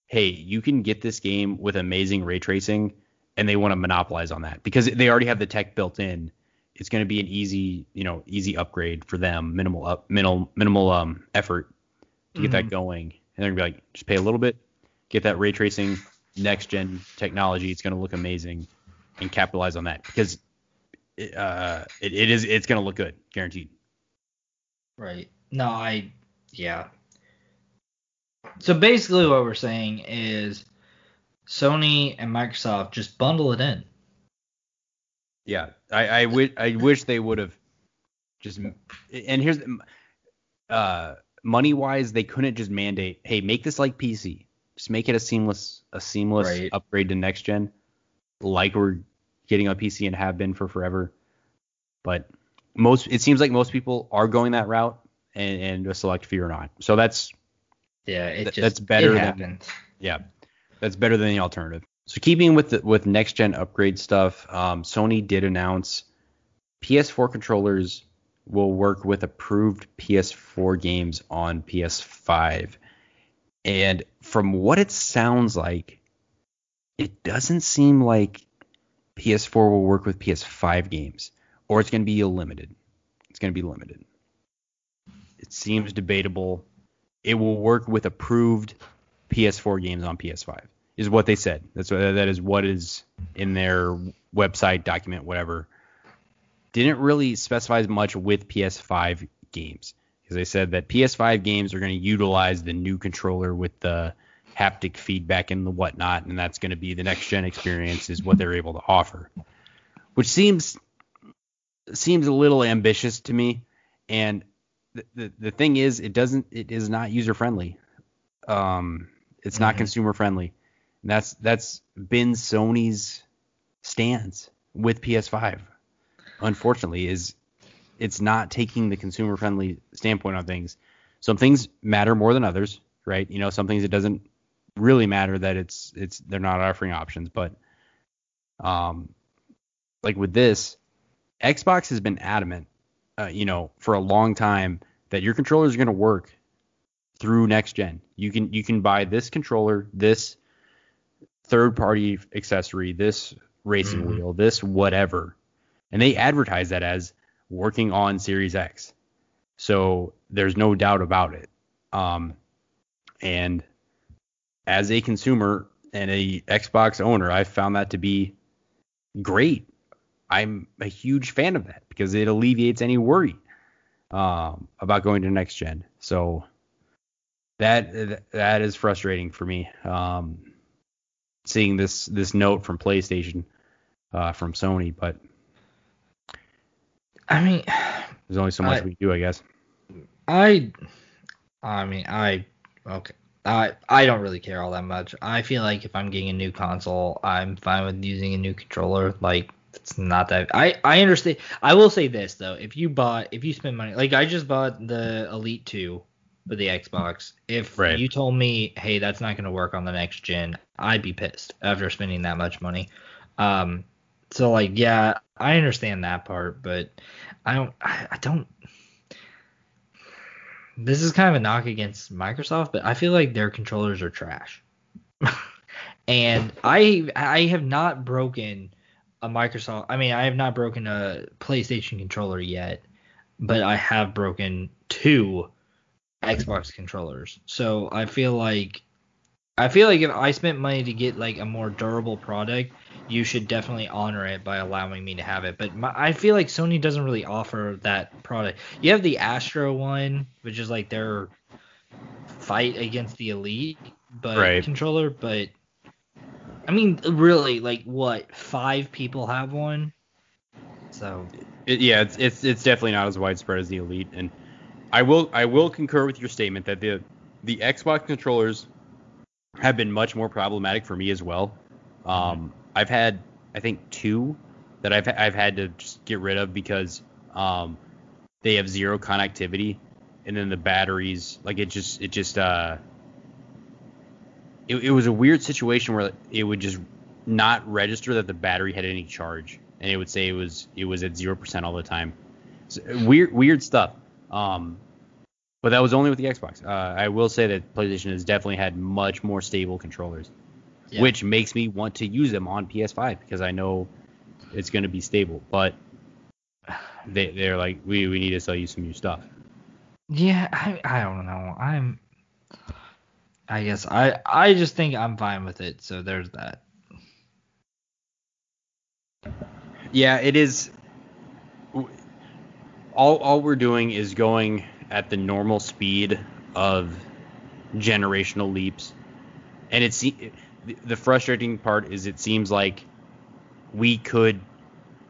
hey, you can get this game with amazing ray tracing, and they want to monopolize on that because they already have the tech built in. It's going to be an easy, you know, easy upgrade for them, minimal up, minimal, minimal um effort to get that going, and they're gonna be like, just pay a little bit, get that ray tracing, next gen technology. It's going to look amazing, and capitalize on that because it, uh, it, it is, it's going to look good, guaranteed. Right. No, I yeah. So basically what we're saying is Sony and Microsoft just bundle it in. Yeah, I I wish I wish they would have just and here's uh money wise they couldn't just mandate hey make this like PC just make it a seamless a seamless Right. upgrade to next gen like we're getting on PC and have been for forever. But most it seems like most people are going that route and and a select few are not. So that's Yeah, it just that's better it than- yeah, that's better than the alternative. So keeping with the, with next gen upgrade stuff, um, Sony did announce PS4 controllers will work with approved PS4 games on PS5. And from what it sounds like, it doesn't seem like PS4 will work with PS5 games, or it's going to be limited. It's going to be limited. It seems debatable. It will work with approved PS4 games on PS5 is what they said. That's what, that is what is in their website document, whatever. Didn't really specify as much with PS5 games because they said that PS5 games are going to utilize the new controller with the haptic feedback and the whatnot, and that's going to be the next gen experience is what they're able to offer, which seems seems a little ambitious to me. And the, the, the thing is, it doesn't it is not user friendly. Um, it's not Mhm. consumer friendly. And that's that's been Sony's stance with PS5. Unfortunately, is it's not taking the consumer friendly standpoint on things. Some things matter more than others, right? You know, some things it doesn't really matter that it's it's they're not offering options, but um like with this, Xbox has been adamant uh, you know, for a long time that your controllers are going to work through next gen. You can you can buy this controller, this third party accessory, this racing Mhm. wheel, this whatever, and they advertise that as working on Series X. So there's no doubt about it. Um, and as a consumer and a Xbox owner, I found that to be great. I'm a huge fan of that because it alleviates any worry um, about going to next gen. So that that is frustrating for me. Um, seeing this this note from PlayStation uh, from Sony, but I mean, there's only so much I- we can do, I guess. I, I mean, I okay. I I don't really care all that much. I feel like if I'm getting a new console, I'm fine with using a new controller. Like it's not that. I I understand. I will say this though: if you bought, if you spend money, like I just bought the Elite Two for the Xbox. If Right. you told me, hey, that's not going to work on the next gen, I'd be pissed after spending that much money. Um. So like, yeah, I understand that part, but I don't. I, I don't this is kind of a knock against Microsoft, but I feel like their controllers are trash. and I I have not broken a Microsoft. I mean, I have not broken a PlayStation controller yet, but I have broken two Xbox controllers. So I feel like I feel like if I spent money to get like a more durable product, you should definitely honor it by allowing me to have it. But my, I feel like Sony doesn't really offer that product. You have the Astro one, which is like their fight against the Elite, but Right. controller. But I mean, really, like what? Five people have one. So It, yeah, it's, it's it's definitely not as widespread as the Elite, and I will I will concur with your statement that the the Xbox controllers have been much more problematic for me as well. Um, I've had I think two that I've I've had to just get rid of because um, they have zero connectivity, and then the batteries like it just it just uh it, it was a weird situation where it would just not register that the battery had any charge, and it would say it was it was at zero percent all the time. So, weird weird stuff. Um, but that was only with the Xbox. Uh, I will say that PlayStation has definitely had much more stable controllers, yeah. which makes me want to use them on PS5 because I know it's going to be stable. But they they're like we we need to sell you some new stuff. Yeah, I I don't know. I'm I guess I I just think I'm fine with it. So there's that. Yeah, it is. All all we're doing is going at the normal speed of generational leaps, and it's the the frustrating part is it seems like we could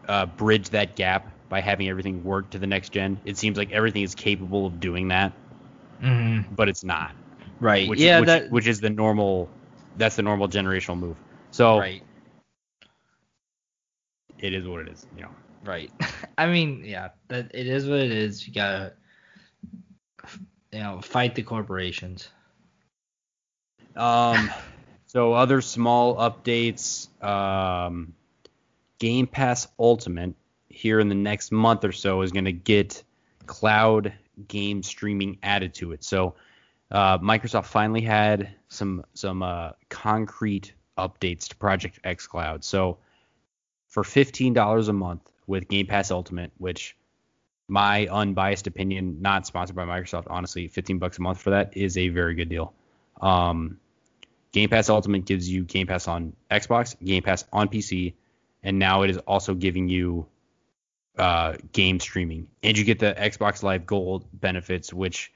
uh, bridge that gap by having everything work to the next gen. It seems like everything is capable of doing that, Mm-hmm. but it's not. Right. Which, yeah. which, that. which is the normal. That's the normal generational move. So right. it is what it is. You know. Right. I mean, yeah. That it is what it is. You gotta, you know, fight the corporations. Um, so other small updates. Um, Game Pass Ultimate here in the next month or so is going to get cloud game streaming added to it. So uh, Microsoft finally had some some uh, concrete updates to Project xCloud. So for fifteen dollars a month with Game Pass Ultimate, which my unbiased opinion, not sponsored by Microsoft, honestly, fifteen bucks a month for that is a very good deal. Um, Game Pass Ultimate gives you Game Pass on Xbox, Game Pass on PC, and now it is also giving you uh, game streaming, and you get the Xbox Live Gold benefits, which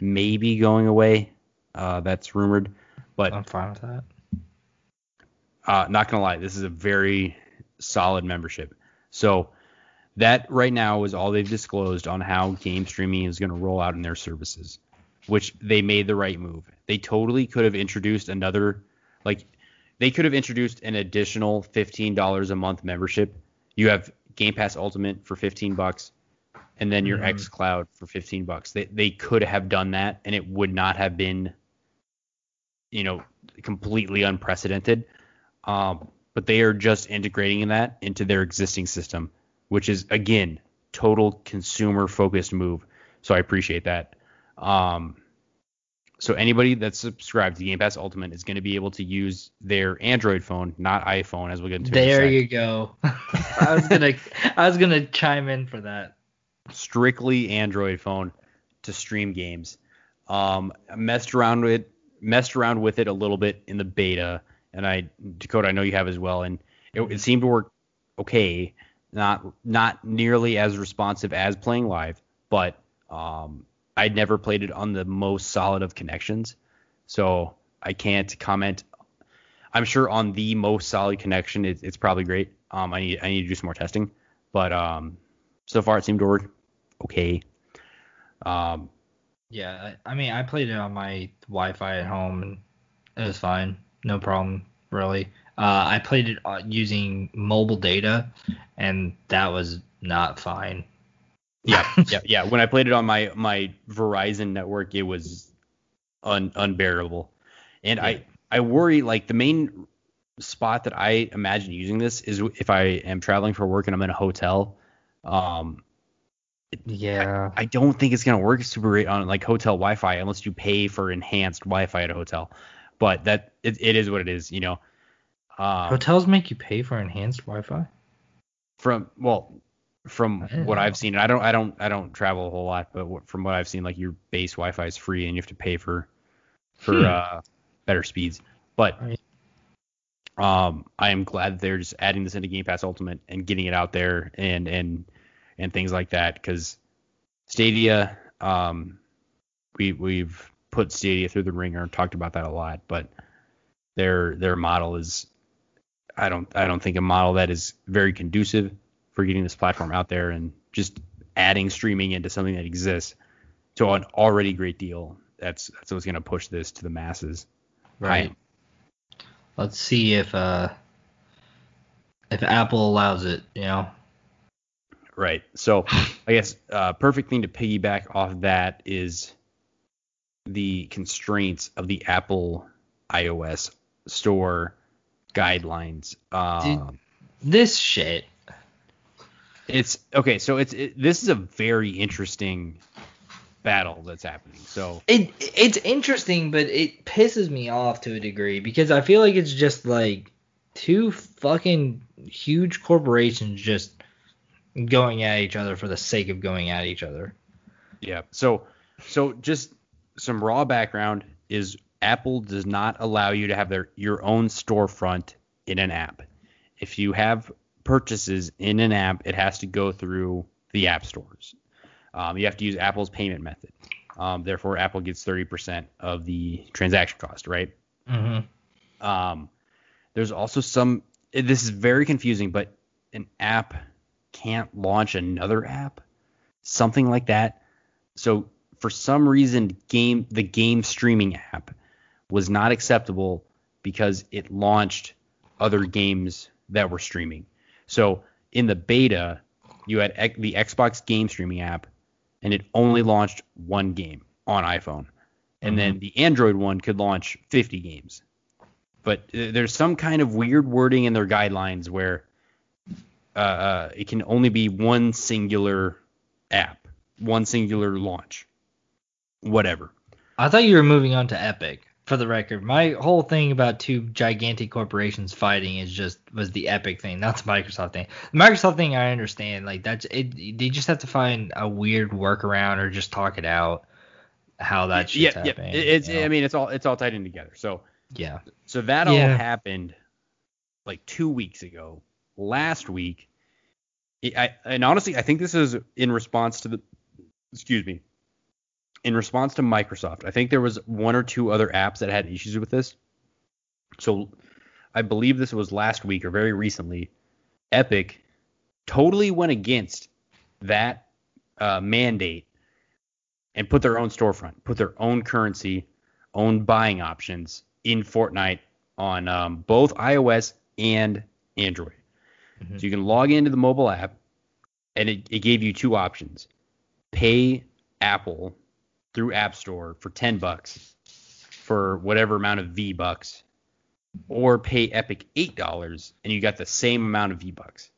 may be going away. Uh, that's rumored, but I'm fine with that. uh, not gonna lie, this is a very solid membership. So that right now is all they've disclosed on how game streaming is gonna roll out in their services, which they made the right move. They totally could have introduced another, like, they could have introduced an additional fifteen dollars a month membership. You have Game Pass Ultimate for fifteen bucks, and then your Mhm. xCloud for fifteen bucks. They they could have done that, and it would not have been, you know, completely unprecedented. Um, but they are just integrating that into their existing system, which is again total consumer focused move. So I appreciate that. Um, so anybody that's subscribed to Game Pass Ultimate is going to be able to use their Android phone, not iPhone, as we'll get into. There you go. I was gonna I was gonna chime in for that. Strictly Android phone to stream games. Um, messed around with messed around with it a little bit in the beta, and I Dakota, I know you have as well, and it, it seemed to work okay. Not not nearly as responsive as playing live, but um, I'd never played it on the most solid of connections, so I can't comment. I'm sure on the most solid connection, it, it's probably great. Um, I need I need to do some more testing, but um, so far it seemed to work okay. Um, yeah, I, I mean, I played it on my Wi-Fi at home, and it was fine, no problem really. Uh, I played it uh, using mobile data, and that was not fine. Yeah, yeah, yeah. When I played it on my my Verizon network, it was un, unbearable, and yeah. I I worry like the main spot that I imagine using this is if I am traveling for work and I'm in a hotel. Um, yeah. I, I, don't think it's gonna work super great on like hotel Wi-Fi unless you pay for enhanced Wi-Fi at a hotel. But that it, it is what it is, you know. Um, Hotels make you pay for enhanced Wi-Fi. From well, from what know. I've seen, I don't I don't I don't travel a whole lot, but what, from what I've seen, like your base Wi-Fi is free and you have to pay for for hmm. uh, better speeds. But right. um, I am glad they're just adding this into Game Pass Ultimate and getting it out there and and and things like that because Stadia, um, we we've put Stadia through the ringer and talked about that a lot, but their their model is I don't I don't think a model that is very conducive for getting this platform out there and just adding streaming into something that exists to an already great deal. That's that's what's gonna push this to the masses. Right. Let's see if uh if Apple allows it, you know. Right. So I guess uh, perfect thing to piggyback off that is the constraints of the Apple iOS store guidelines. Um, Dude, this shit. It's okay. So it's it, this is a very interesting battle that's happening. So it it's interesting, but it pisses me off to a degree because I feel like it's just like two fucking huge corporations just going at each other for the sake of going at each other. Yeah. So so just some raw background is Apple does not allow you to have their your own storefront in an app. If you have purchases in an app, it has to go through the app stores. Um, you have to use Apple's payment method. Um, therefore, Apple gets 30% of the transaction cost, right? Mm-hmm. Um, there's also some. This is very confusing, but an app can't launch another app, something like that. So for some reason, game the game streaming app was not acceptable because it launched other games that were streaming. So in the beta, you had the Xbox game streaming app, and it only launched one game on iPhone, and mm-hmm. then the Android one could launch 50 games. But uh, there's some kind of weird wording in their guidelines where uh, uh, it can only be one singular app, one singular launch, whatever. I thought you were moving on to Epic for the record, my whole thing about two gigantic corporations fighting is just was the Epic thing, not the Microsoft thing. The Microsoft thing, I understand. Like that's it. They just have to find a weird workaround or just talk it out how that shit's yeah, happening. Yeah, it's. You know? I mean, it's all it's all tied in together. So yeah. So that yeah. all happened like two weeks ago. Last week, I and honestly, I think this is in response to the. Excuse me in response to Microsoft. I think there was one or two other apps that had issues with this. So I believe this was last week or very recently. Epic totally went against that uh, mandate and put their own storefront, put their own currency, own buying options in Fortnite on um, both iOS and Android. Mm-hmm. So you can log into the mobile app, and it, it gave you two options: pay Apple through App Store for 10 bucks for whatever amount of V bucks or pay Epic $8 and you got the same amount of V bucks.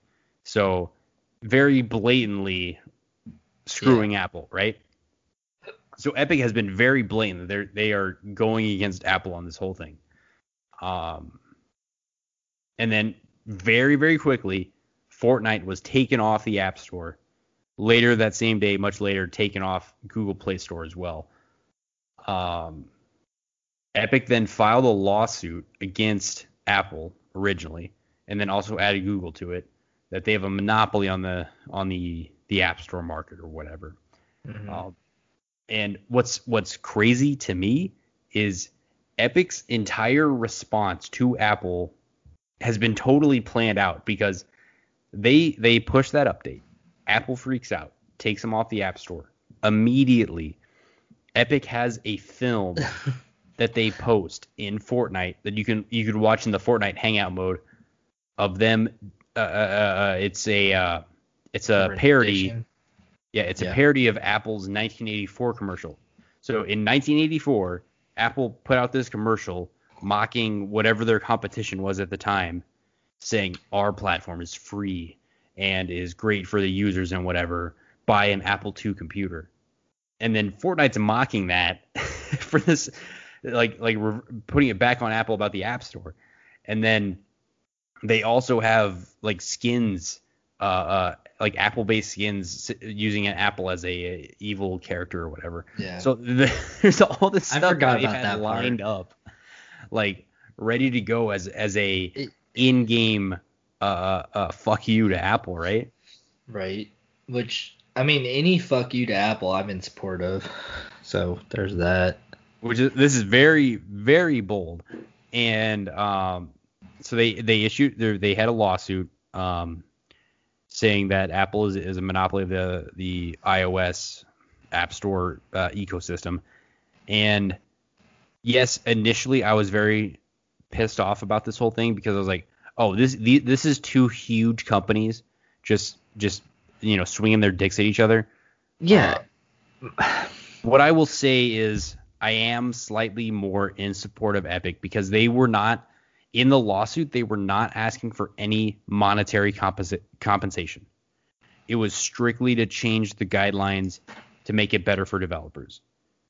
So very blatantly screwing Apple, right? So Epic has been very blatant. They're they are going against Apple on this whole thing. Um, and then very very quickly, Fortnite was taken off the App Store. Later that same day, much later, taken off Google Play Store as well. Um, Epic then filed a lawsuit against Apple originally, and then also added Google to it that they have a monopoly on the on the the App Store market or whatever. Mhm. Um, and what's what's crazy to me is Epic's entire response to Apple has been totally planned out because they they push that update. Apple freaks out, takes them off the App Store. Immediately, Epic has a film that they post in Fortnite that you can you could watch in the Fortnite Hangout mode of them. Uh, uh, uh, it's a uh, it's a parody. Yeah, it's Yeah. a parody of Apple's 1984 commercial. So in 1984, Apple put out this commercial mocking whatever their competition was at the time, saying our platform is free and is great for the users and whatever. Buy an Apple II computer. And then Fortnite's mocking that for this, like like re- putting it back on Apple about the App Store. And then they also have like skins uh, uh, like Apple-based skins using an Apple as a, a evil character or whatever. Yeah. So the, there's all this I stuff forgot that they've about had that part. lined up, like ready to go as as a It- in-game uh, uh, fuck you to Apple, right? Right. Which I mean, any fuck you to Apple, I'm in support of. So there's that. Which is this is very very bold, and um, so they they issued they they had a lawsuit um saying that Apple is, is a monopoly of the the iOS App Store uh, ecosystem, and yes, initially I was very pissed off about this whole thing because I was like, oh, this the, this is two huge companies just just you know swinging their dicks at each other. Yeah. Uh, what I will say is I am slightly more in support of Epic because they were not in the lawsuit they were not asking for any monetary compensa- compensation. It was strictly to change the guidelines to make it better for developers.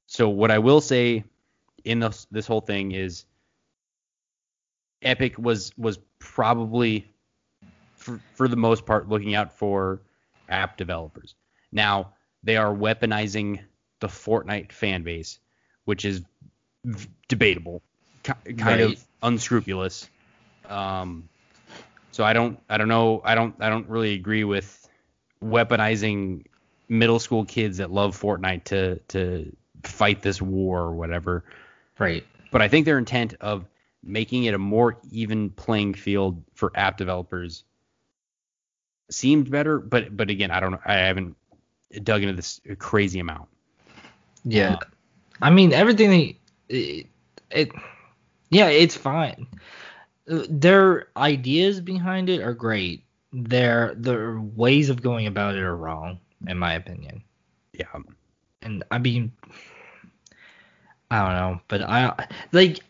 So what I will say in this this whole thing is Epic was was probably for, for the most part looking out for app developers. Now they are weaponizing the Fortnite fan base, which is v- debatable, ki- kind Right. of unscrupulous. Um, so I don't I don't know I don't I don't really agree with weaponizing middle school kids that love Fortnite to to fight this war or whatever. Right. But I think their intent of making it a more even playing field for app developers seemed better. But but again, I don't know. I haven't dug into this a crazy amount. Yeah. I mean, everything they, it, it, yeah, it's fine. Uh, Their ideas behind it are great. Their their ways of going about it are wrong, in my opinion. Yeah. And I mean, I don't know, but I like,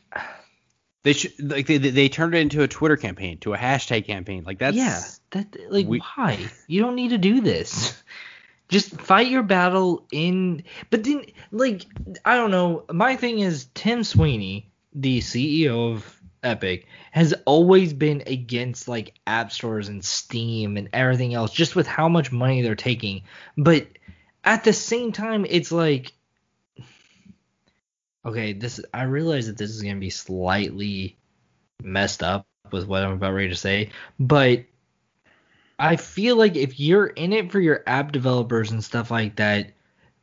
They should like they they turned it into a Twitter campaign, to a hashtag campaign. Like that's yeah, that like we- why? You don't need to do this. Just fight your battle in. But then, like, I don't know. My thing is Tim Sweeney, the CEO of Epic, has always been against like app stores and Steam and everything else, just with how much money they're taking. But at the same time, it's like, okay, this. I realize that this is gonna be slightly messed up with what I'm about ready to say, but I feel like if you're in it for your app developers and stuff like that,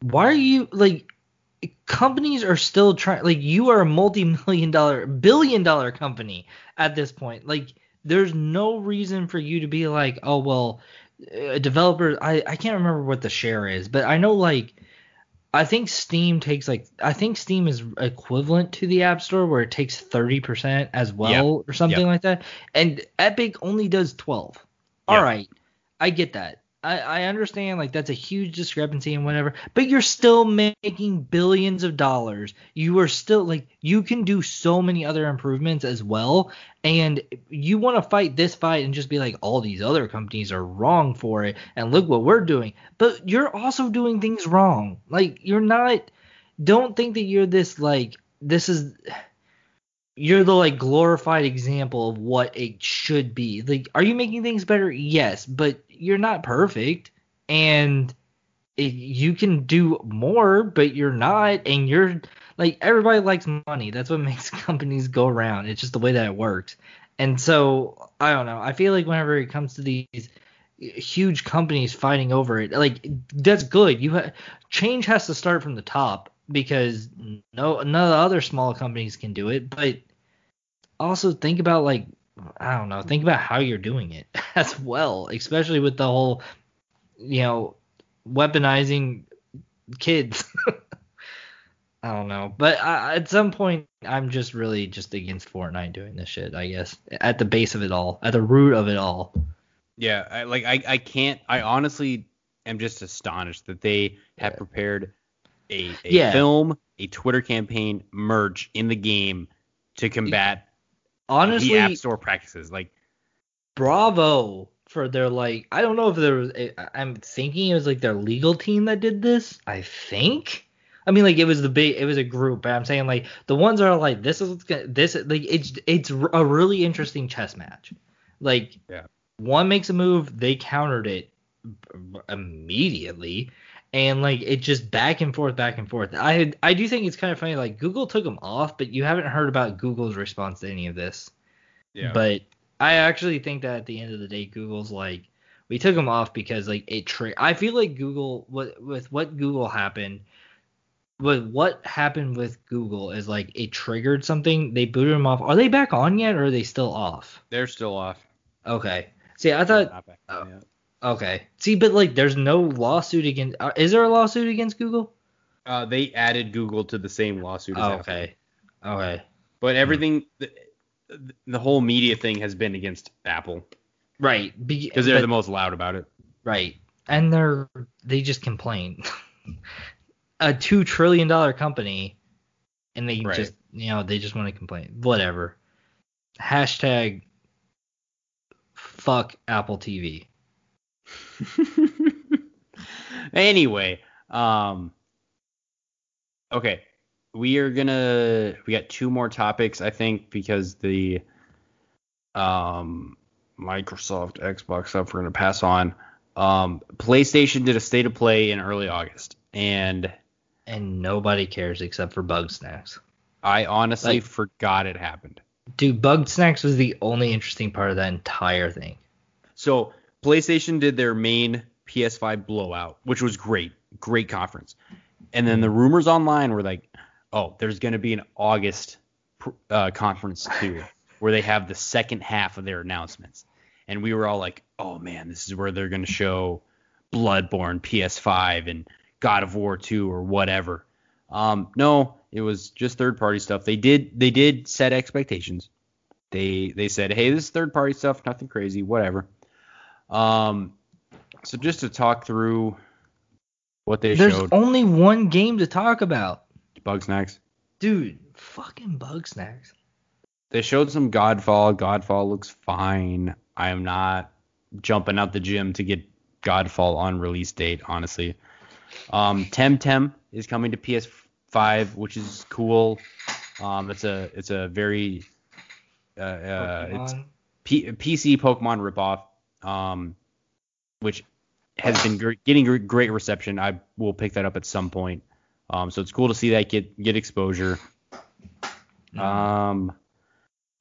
why are you like companies are still trying like you are a multi-million dollar billion dollar company at this point. Like there's no reason for you to be like, "Oh, well, a developer I I can't remember what the share is, but I know like I think Steam takes like I think Steam is equivalent to the App Store where it takes 30% as well or something Yep. like that. And Epic only does 12. All Yep. right. I get that. I, I understand like that's a huge discrepancy and whatever, but you're still making billions of dollars. You are still like you can do so many other improvements as well, and you want to fight this fight and just be like all these other companies are wrong for it, and look what we're doing. But you're also doing things wrong. Like you're not. Don't think that you're this like this is you're the like glorified example of what it should be. Like, are you making things better? Yes, but you're not perfect, and it, you can do more, but you're not, and you're like everybody likes money. That's what makes companies go around. It's just the way that it works. And so I don't know. I feel like whenever it comes to these huge companies fighting over it, like that's good. You ha- change has to start from the top because no none of the other small companies can do it. But also think about like I don't know, think about how you're doing it as well, especially with the whole you know weaponizing kids. I don't know, but I, at some point, I'm just really just against Fortnite doing this shit. I guess at the base of it all, at the root of it all. Yeah, I, like I, I can't. I honestly am just astonished that they have Yeah. prepared a, a Yeah. film, a Twitter campaign, merch in the game to combat Honestly, the App Store practices. Like, bravo for their like. I don't know if there was. I- I'm thinking it was like their legal team that did this. I think. I mean, like it was the big. It was a group, but I'm saying like the ones that are like this is what's gonna this like it's it's a really interesting chess match. Like Yeah. one makes a move, they countered it immediately. And like it just back and forth, back and forth. I I do think it's kind of funny. Like Google took them off, but you haven't heard about Google's response to any of this. Yeah. But I actually think that at the end of the day, Google's like we took them off because like it. Tra- I feel like Google what with what Google happened. With what happened with Google is like it triggered something. They booted them off. Are they back on yet, or are they still off? they're still off. Okay. See, I thought Not back yet. okay. See, but like there's no lawsuit against. Uh, is there a lawsuit against Google? Uh, they added Google to the same lawsuit. As Oh, Apple. okay. Okay. But everything, the, the whole media thing has been against Apple Right. Be- because they're but- the most loud about it. Right. And they're they just complain. a two trillion dollar company and they Right. just you know, they just want to complain. Whatever. Hashtag fuck Apple TV. anyway, um, okay, we are gonna we got two more topics I think because the um Microsoft Xbox stuff we're gonna pass on. Um, PlayStation did a state of play in early August, and And nobody cares except for Bug Snacks. I honestly Like- forgot it happened. Dude, Bug Snacks was the only interesting part of that entire thing. So PlayStation did their main PS5 blowout, which was great, great conference. And then the rumors online were like, oh, there's going to be an August pr- uh, conference too, where they have the second half of their announcements. And we were all like, oh man, this is where they're going to show Bloodborne PS5 and God of War 2 or whatever. Um, no, it was just third party stuff. They did they did set expectations. They they said, hey, this is third party stuff, nothing crazy, whatever. Um, so just to talk through what they There's showed, There's only one game to talk about. Bug Snacks. Dude, fucking Bug Snacks. They showed some Godfall. Godfall looks fine. I am not jumping out the gym to get Godfall on release date, honestly. Um, Temtem is coming to PS5, which is cool. Um, it's a it's a very uh, uh, it's P- PC Pokemon ripoff, um, which has been getting gr- great reception. I will pick that up at some point. Um, so it's cool to see that get get exposure. Um,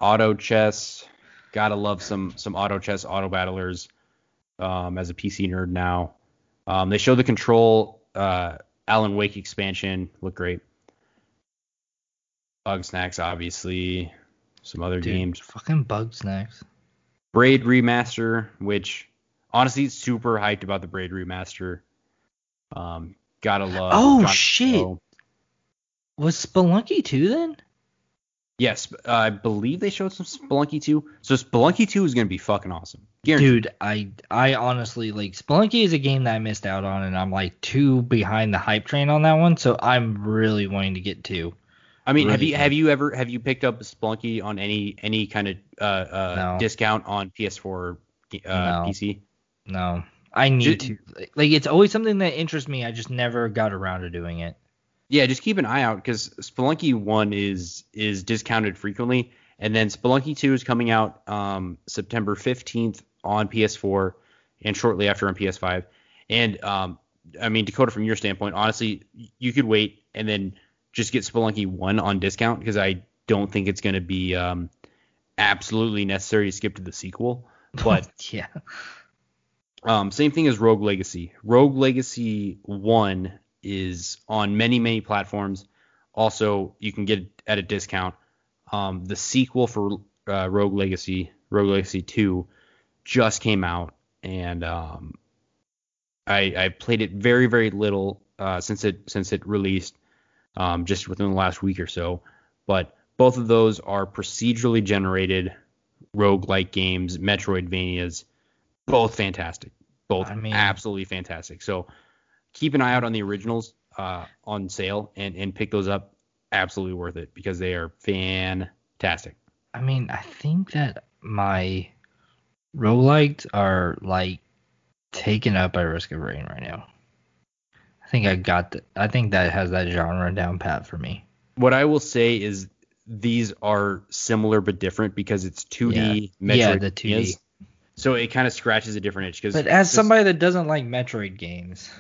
auto chess, gotta love some some auto chess auto battlers. Um, as a PC nerd now, um, they show the control uh, Alan Wake expansion look great. Bug Snacks, obviously, some other Dude, games. Fucking Bug Snacks. Braid remaster, which honestly super hyped about the Braid remaster. Um, gotta love. Oh, John shit. Was Spelunky 2 then? Yes, uh, I believe they showed some Spelunky 2. So Spelunky 2 is going to be fucking awesome. Guaranteed. Dude, I I honestly like Spelunky is a game that I missed out on, and I'm like too behind the hype train on that one. So I'm really wanting to get to. I mean, have you fun. have you ever have you picked up Spelunky on any any kind of uh, uh, No. discount on PS4 or uh, No. PC? No, I need Ju- to. Like it's always something that interests me. I just never got around to doing it. Yeah, just keep an eye out because Spelunky 1 is is discounted frequently, and then Spelunky 2 is coming out um, September 15th on PS4 and shortly after on PS5. And um, I mean, Dakota, from your standpoint, honestly, you could wait and then just get Spelunky 1 on discount because I don't think it's going to be um, absolutely necessary to skip to the sequel. But yeah, um, same thing as Rogue Legacy. Rogue Legacy 1 is on many, many platforms. Also, you can get it at a discount. Um, the sequel for uh, Rogue Legacy, Rogue Legacy 2, just came out, and um, I, I played it very, very little uh, since it since it released, um, just within the last week or so. But both of those are procedurally generated roguelike games, Metroidvanias, both fantastic. Both I mean- absolutely fantastic. So keep an eye out on the originals uh, on sale and, and pick those up. Absolutely worth it because they are fantastic. I mean, I think that my roguelikes are like taken up by Risk of Rain right now. I think I got the, I think that has that genre down pat for me. What I will say is these are similar but different because it's 2D Yeah. Yeah, the 2D. So it kind of scratches a different itch. Cause But as just- somebody that doesn't like Metroid games,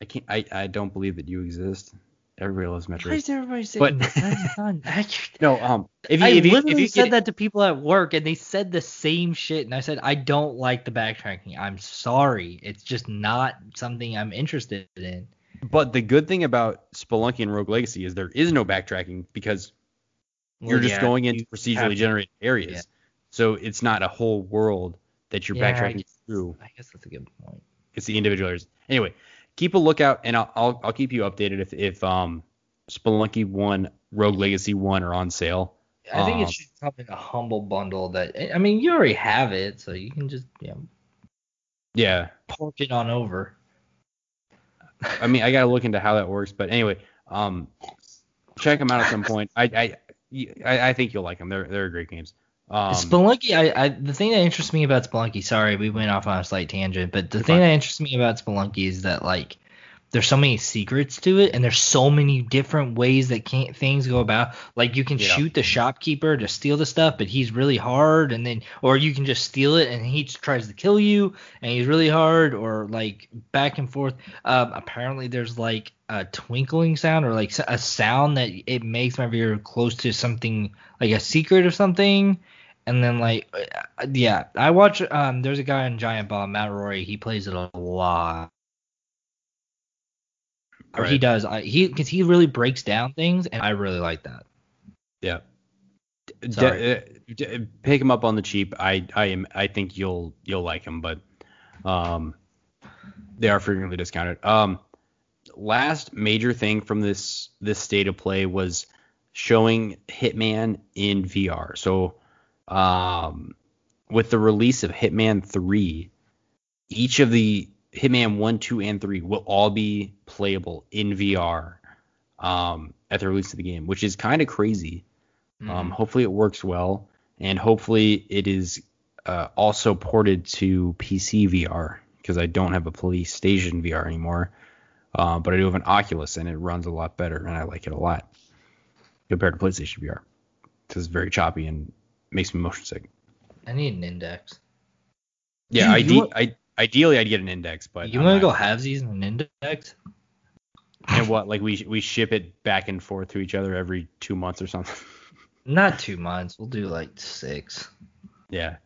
I can't, I, I don't believe that you exist. Everybody loves why Metroid. is everybody saying But- accurate? No, um, if you, I if you, literally if you said that to people at work, and they said the same shit. And I said, I don't like the backtracking. I'm sorry. It's just not something I'm interested in. But the good thing about Spelunky and Rogue Legacy is there is no backtracking because you're Well, just yeah, going into procedurally generated areas. yeah. So it's not a whole world that you're Yeah, I backtracking guess- through. I guess that's a good point. It's the individual areas. Anyway, keep a lookout and I'll I'll, I'll keep you updated if if um Spelunky one, Rogue Legacy one are on sale. I think Um, it should come in a humble bundle. That I mean, you already have it, so you can just you know Yeah. park it on over. I mean, I gotta look into how that works, but anyway, um, check them out at some point. I I I, I think you'll like them. They're they're great games. Um, Spelunky, I, I the thing that interests me about Spelunky, sorry, we went off on a slight tangent, but the thing fine. that interests me about Spelunky is that like there's so many secrets to it, and there's so many different ways that can't things go about. Like you can Yeah. shoot the shopkeeper to steal the stuff, but he's really hard, and then or you can just steal it and he tries to kill you, and he's really hard, or like back and forth. Um, apparently there's like a twinkling sound or like a sound that it makes whenever you're close to something like a secret or something. And then like uh, yeah, I watch um there's a guy in Giant Bomb, Matt Rorie, he plays it a lot. Or he does. I, he cuz he really breaks down things and I really like that. Yeah. D- Sorry. uh, d- pick him up on the cheap. I I am I think you'll you'll like him, but um they are frequently discounted. Um last major thing from this this state of play was showing Hitman in VR. So um with the release of Hitman 3, each of the Hitman 1, 2 and 3 will all be playable in VR um at the release of the game, which is kind of crazy. Mm-hmm. Um, hopefully it works well, and hopefully it is uh, also ported to PC VR because I don't have a PlayStation VR anymore, uh, but I do have an Oculus and it runs a lot better, and I like it a lot compared to PlayStation VR. It's very choppy and makes me motion sick. I need an index. Yeah, You- you ide- I, ideally I'd get an index, but you I'm want to go not- halvesies and an index? and what like we we ship it back and forth to each other every two months or something. Not 2 months. We'll do like 6. yeah.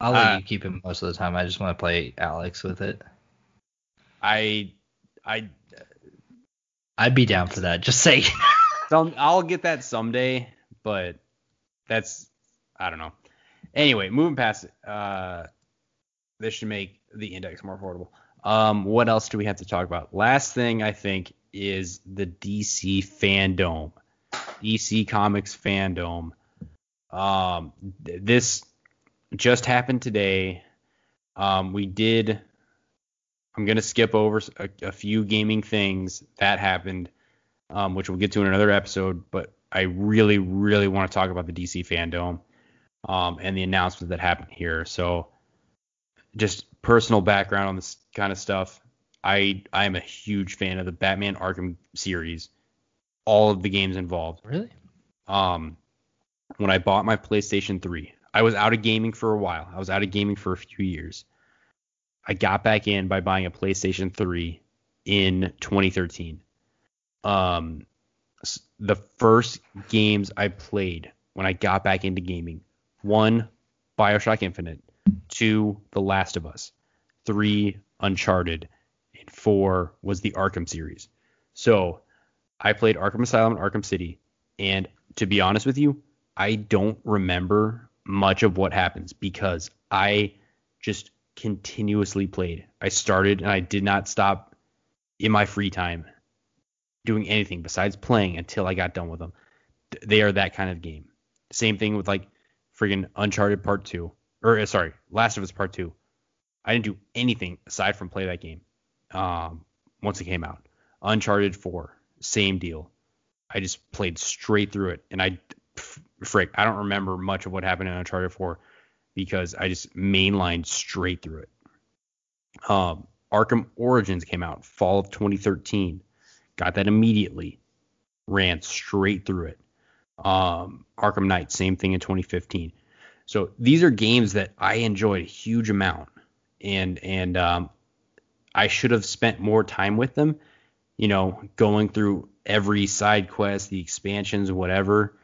I'll let Uh, you keep it most of the time. I just want to play Alyx with it. I I I'd be down for that. Just say. Some I'll get that someday, but that's I don't know. Anyway, moving past it, uh, this should make the index more affordable. Um, what else do we have to talk about? Last thing I think is the DC fandom. DC Comics fandom. Um, th- this just happened today. Um, we did. I'm gonna skip over a, a few gaming things that happened, um, which we'll get to in another episode. But I really, really want to talk about the DC fandom um, and the announcement that happened here. So, just personal background on this kind of stuff. I I am a huge fan of the Batman Arkham series, all of the games involved. Really? Um, when I bought my PlayStation 3, I was out of gaming for a while. I was out of gaming for a few years. I got back in by buying a PlayStation 3 in 2013. Um, the first games I played when I got back into gaming, one, BioShock Infinite, two, The Last of Us, three, Uncharted, and four was the Arkham series. So I played Arkham Asylum and Arkham City, and to be honest with you, I don't remember much of what happens because I just continuously played. I started and I did not stop in my free time doing anything besides playing until I got done with them. They are that kind of game. Same thing with like friggin' Uncharted Part 2 or uh, sorry, Last of Us Part 2. I didn't do anything aside from play that game. Um, once it came out. Uncharted 4, same deal. I just played straight through it, and I frick, I don't remember much of what happened in Uncharted 4 because I just mainlined straight through it. Um, Arkham Origins came out fall of 2013. Got that immediately. Ran straight through it. Um, Arkham Knight, same thing in 2015. So these are games that I enjoyed a huge amount, and and um, I should have spent more time with them. You know, going through every side quest, the expansions, whatever.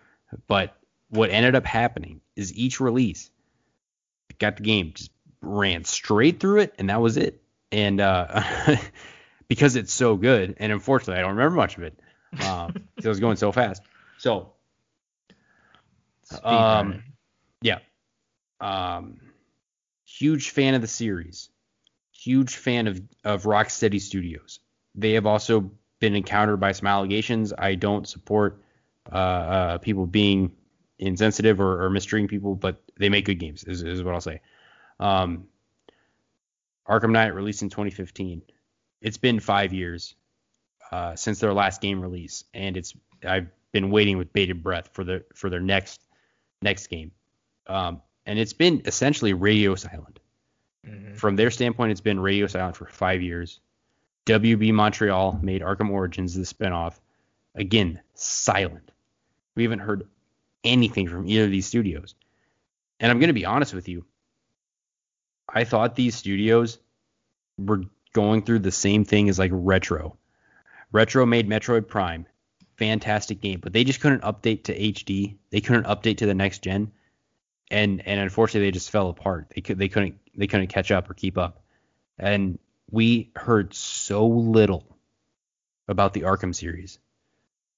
But what ended up happening is each release got the game, just ran straight through it, and that was it. And uh, because it's so good, and unfortunately, I don't remember much of it um, because I was going so fast. So Um, yeah. Um, huge fan of the series. Huge fan of, of Rocksteady Studios. They have also been encountered by some allegations. I don't support uh, uh, people being insensitive or, or mistreating people, but they make good games, is, is what I'll say. Um, Arkham Knight released in 2015. It's been five years uh, since their last game release, and it's I've been waiting with bated breath for the for their next next game. Um, and it's been essentially radio silent. Mhm. From their standpoint, it's been radio silent for five years. WB Montreal made Arkham Origins the spinoff. Again, silent. We haven't heard anything from either of these studios. And I'm going to be honest with you. I thought these studios were going through the same thing as like Retro. Retro made Metroid Prime. Fantastic game, but they just couldn't update to HD. They couldn't update to the next gen. And and unfortunately they just fell apart. They could they couldn't they couldn't catch up or keep up. And we heard so little about the Arkham series.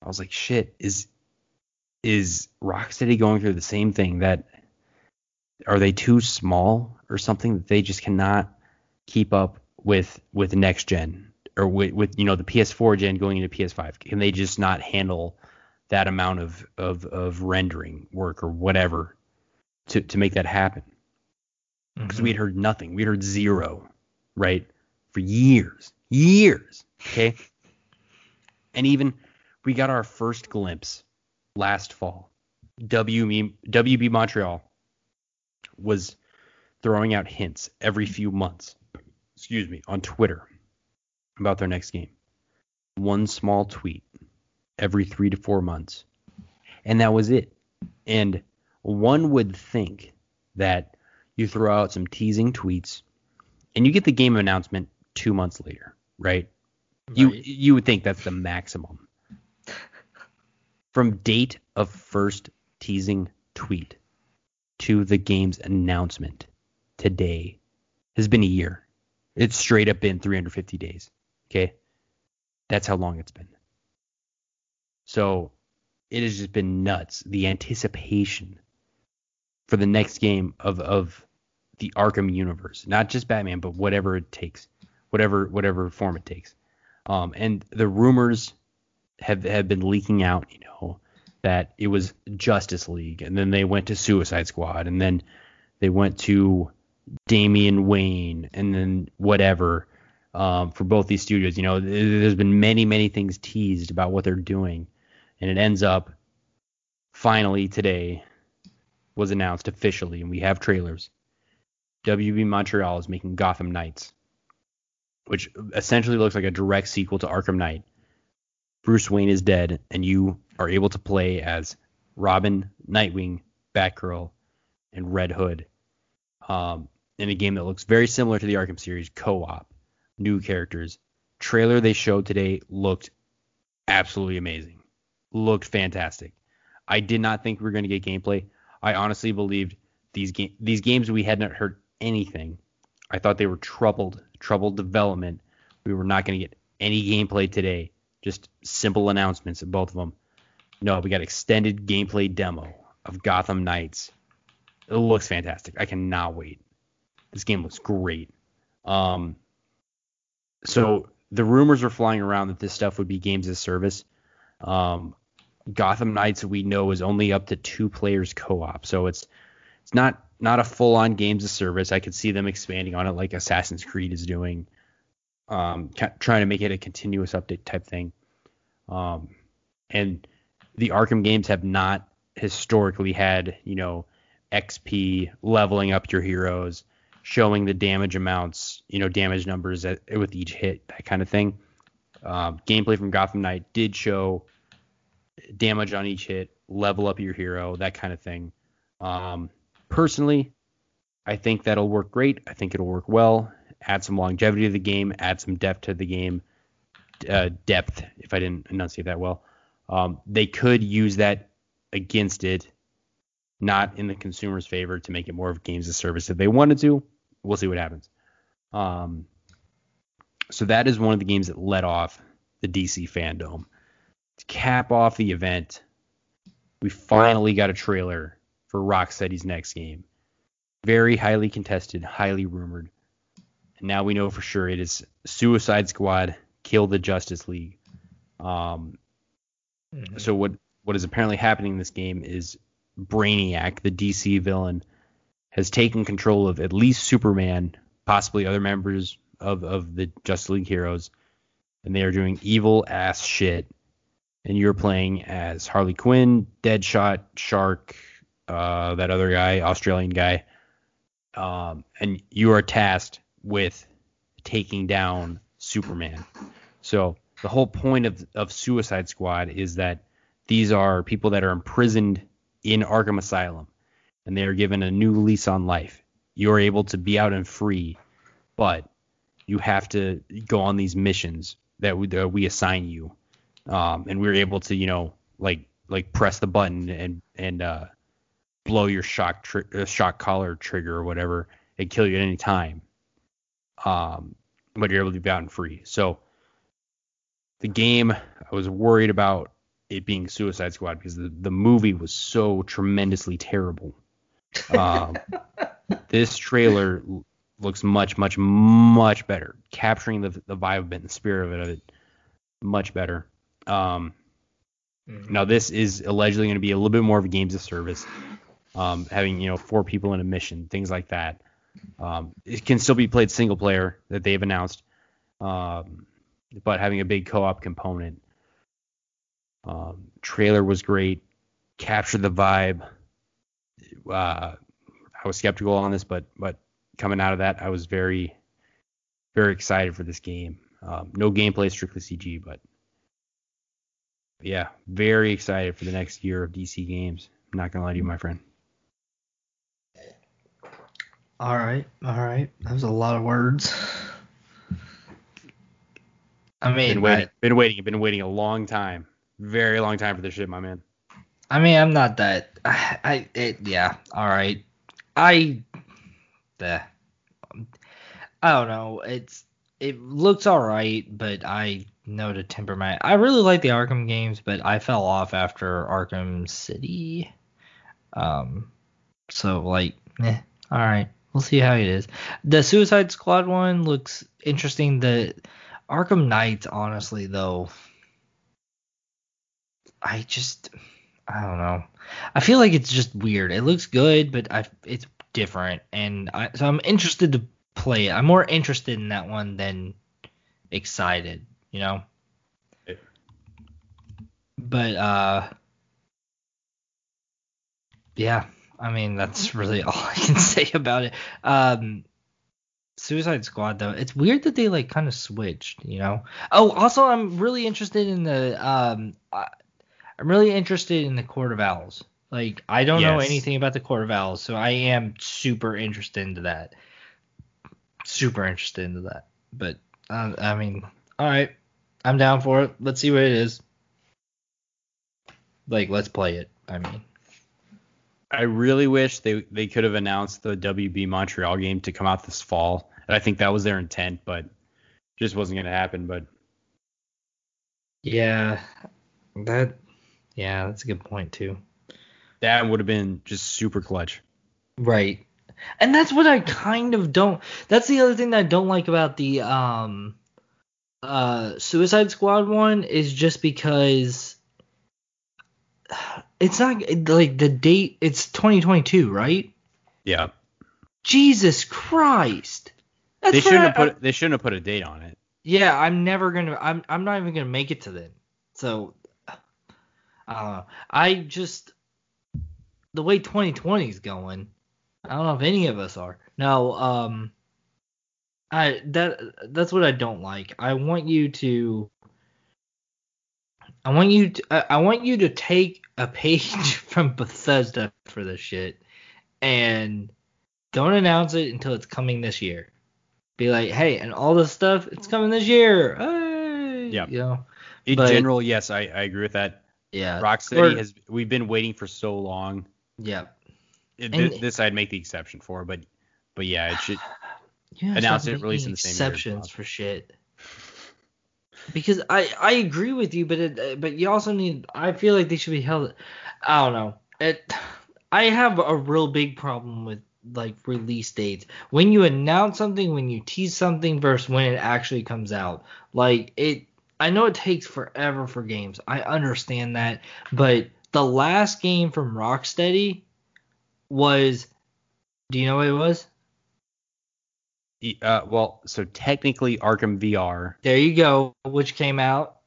I was like, shit, is is Rocksteady going through the same thing that are they too small or something that they just cannot keep up with with next gen or with, with you know the PS4 gen going into PS5? Can they just not handle that amount of of, of rendering work or whatever to to make that happen? Because Mhm. we had heard nothing. We had heard zero, right? For years, years. Okay. and even we got our first glimpse last fall. WB, WB Montreal was throwing out hints every few months, excuse me, on Twitter about their next game. One small tweet every three to four months. And that was it. And one would think that you throw out some teasing tweets and you get the game announcement two months later, right? You you would think that's the maximum. From date of first teasing tweet to the game's announcement today has been a year. It's straight up been 350 days. Okay? That's how long it's been. So it has just been nuts. The anticipation for the next game of of the Arkham universe, not just Batman, but whatever it takes, whatever whatever form it takes. Um, and the rumors have have been leaking out. You know, that it was Justice League, and then they went to Suicide Squad, and then they went to Damian Wayne, and then whatever um, for both these studios. You know, there's been many, many things teased about what they're doing, and it ends up finally today was announced officially, and we have trailers. WB Montreal is making Gotham Knights, which essentially looks like a direct sequel to Arkham Knight. Bruce Wayne is dead, and you are able to play as Robin, Nightwing, Batgirl, and Red Hood. Um, in a game that looks very similar to the Arkham series, co-op, new characters. Trailer they showed today looked absolutely amazing. Looked fantastic. I did not think we were going to get gameplay. I honestly believed these game these games we had not heard anything. I thought they were troubled, troubled development. We were not going to get any gameplay today. Just simple announcements of both of them. No, we got extended gameplay demo of Gotham Knights. It looks fantastic. I cannot wait. This game looks great. Um, so the rumors are flying around that this stuff would be games as service. Um, Gotham Knights we know is only up to two players co-op, so it's it's not not a full-on games as service. I could see them expanding on it like Assassin's Creed is doing, um, ca- trying to make it a continuous update type thing. Um, and the Arkham games have not historically had you know XP leveling up your heroes, showing the damage amounts, you know, damage numbers at, with each hit, that kind of thing. Um, gameplay from Gotham Knight did show damage on each hit, level up your hero, that kind of thing. Um, personally, I think that'll work great. I think it'll work well. Add some longevity to the game, add some depth to the game. Uh, depth, if I didn't enunciate that well. Um, they could use that against it, not in the consumer's favor, to make it more of games as service if they wanted to. We'll see what happens. Um, so that is one of the games that led off the DC fandom to cap off the event, we finally got a trailer for Rocksteady's next game. Very highly contested, highly rumored. And now we know for sure it is Suicide Squad Kill the Justice League. Um, mm-hmm. So what what is apparently happening in this game is Brainiac, the DC villain, has taken control of at least Superman, possibly other members of, of the Justice League heroes, and they are doing evil ass shit. And you're playing as Harley Quinn, Deadshot, Shark, uh, that other guy, Australian guy, um, and you are tasked with taking down Superman. So the whole point of of Suicide Squad is that these are people that are imprisoned in Arkham Asylum, and they are given a new lease on life. You're able to be out and free, but you have to go on these missions that we, that we assign you um, and we are able to you know like like press the button and and uh, blow your shock tri- uh, shock collar trigger or whatever and kill you at any time. Um, but you're able to be out and free. So the game, I was worried about it being Suicide Squad because the, the movie was so tremendously terrible. Um, this trailer looks much, much, much better, capturing the the vibe of it and the spirit of it, much better. Um, mm-hmm. Now this is allegedly going to be a little bit more of a games of service, um, having you know four people in a mission, things like that. Um, it can still be played single player that they've announced, um, but having a big co-op component. Um, trailer was great, captured the vibe. Uh, I was skeptical on this, but but coming out of that, I was very very excited for this game. Um, no gameplay, strictly CG, but yeah, very excited for the next year of DC games. I'm not gonna lie to you, my friend. All right, all right. That was a lot of words. I mean, been waiting, I, been waiting, been waiting a long time, very long time for this shit, my man. I mean, I'm not that. I, I it, yeah, all right. I, the, I don't know. It's it looks all right, but I know to temper my. I really like the Arkham games, but I fell off after Arkham City. Um, so like, eh, all right, we'll see how it is. The Suicide Squad one looks interesting. The Arkham Knights, honestly though, I just I don't know. I feel like it's just weird. It looks good, but I it's different, and I, so I'm interested to play it. I'm more interested in that one than excited, you know. But uh, yeah. I mean, that's really all I can say about it. Um, Suicide Squad though, it's weird that they like kind of switched, you know. Oh, also I'm really interested in the um I'm really interested in the Court of Owls. Like I don't know anything about the Court of Owls, so I am super interested into that. Super interested into that. But uh, I mean, all right, I'm down for it. Let's see what it is. Like, let's play it. I mean, I really wish they they could have announced the WB Montreal game to come out this fall. And I think that was their intent, but just wasn't going to happen. But yeah, that, yeah, that's a good point too. that would have been just super clutch. Right. And that's what I kind of don't that's the other thing that I don't like about the um uh Suicide Squad one is just because it's not like the date it's 2022, right? Yeah, Jesus Christ. That's they shouldn't I- have put they shouldn't have put a date on it. Yeah, I'm never gonna. I'm. I'm not even gonna make it to then. So, I don't know. I just the way 2020 is going. I don't know if any of us are. No. Um. I that that's what I don't like. I want you to. I want you to. I I want you to take a page from Bethesda for this shit, and don't announce it until it's coming this year be like, hey, and all this stuff, it's coming this year. Hey, Yeah. you know, In But- general, yes, I, I agree with that. Yeah, Rocksteady or- has we've been waiting for so long. yeah, It, And- this I'd make the exception for, but but yeah, it should. yeah. Announce stop it, release making in the same year exceptions possible. for shit. Because I I agree with you, but it, but you also need. I feel like they should be held. I don't know. It. I have a real big problem with like release dates. When you announce something, when you tease something versus when it actually comes out. Like it I know it takes forever for games. I understand that, but the last game from Rocksteady was do you know what it was? Uh, well, so technically Arkham VR There you go, which came out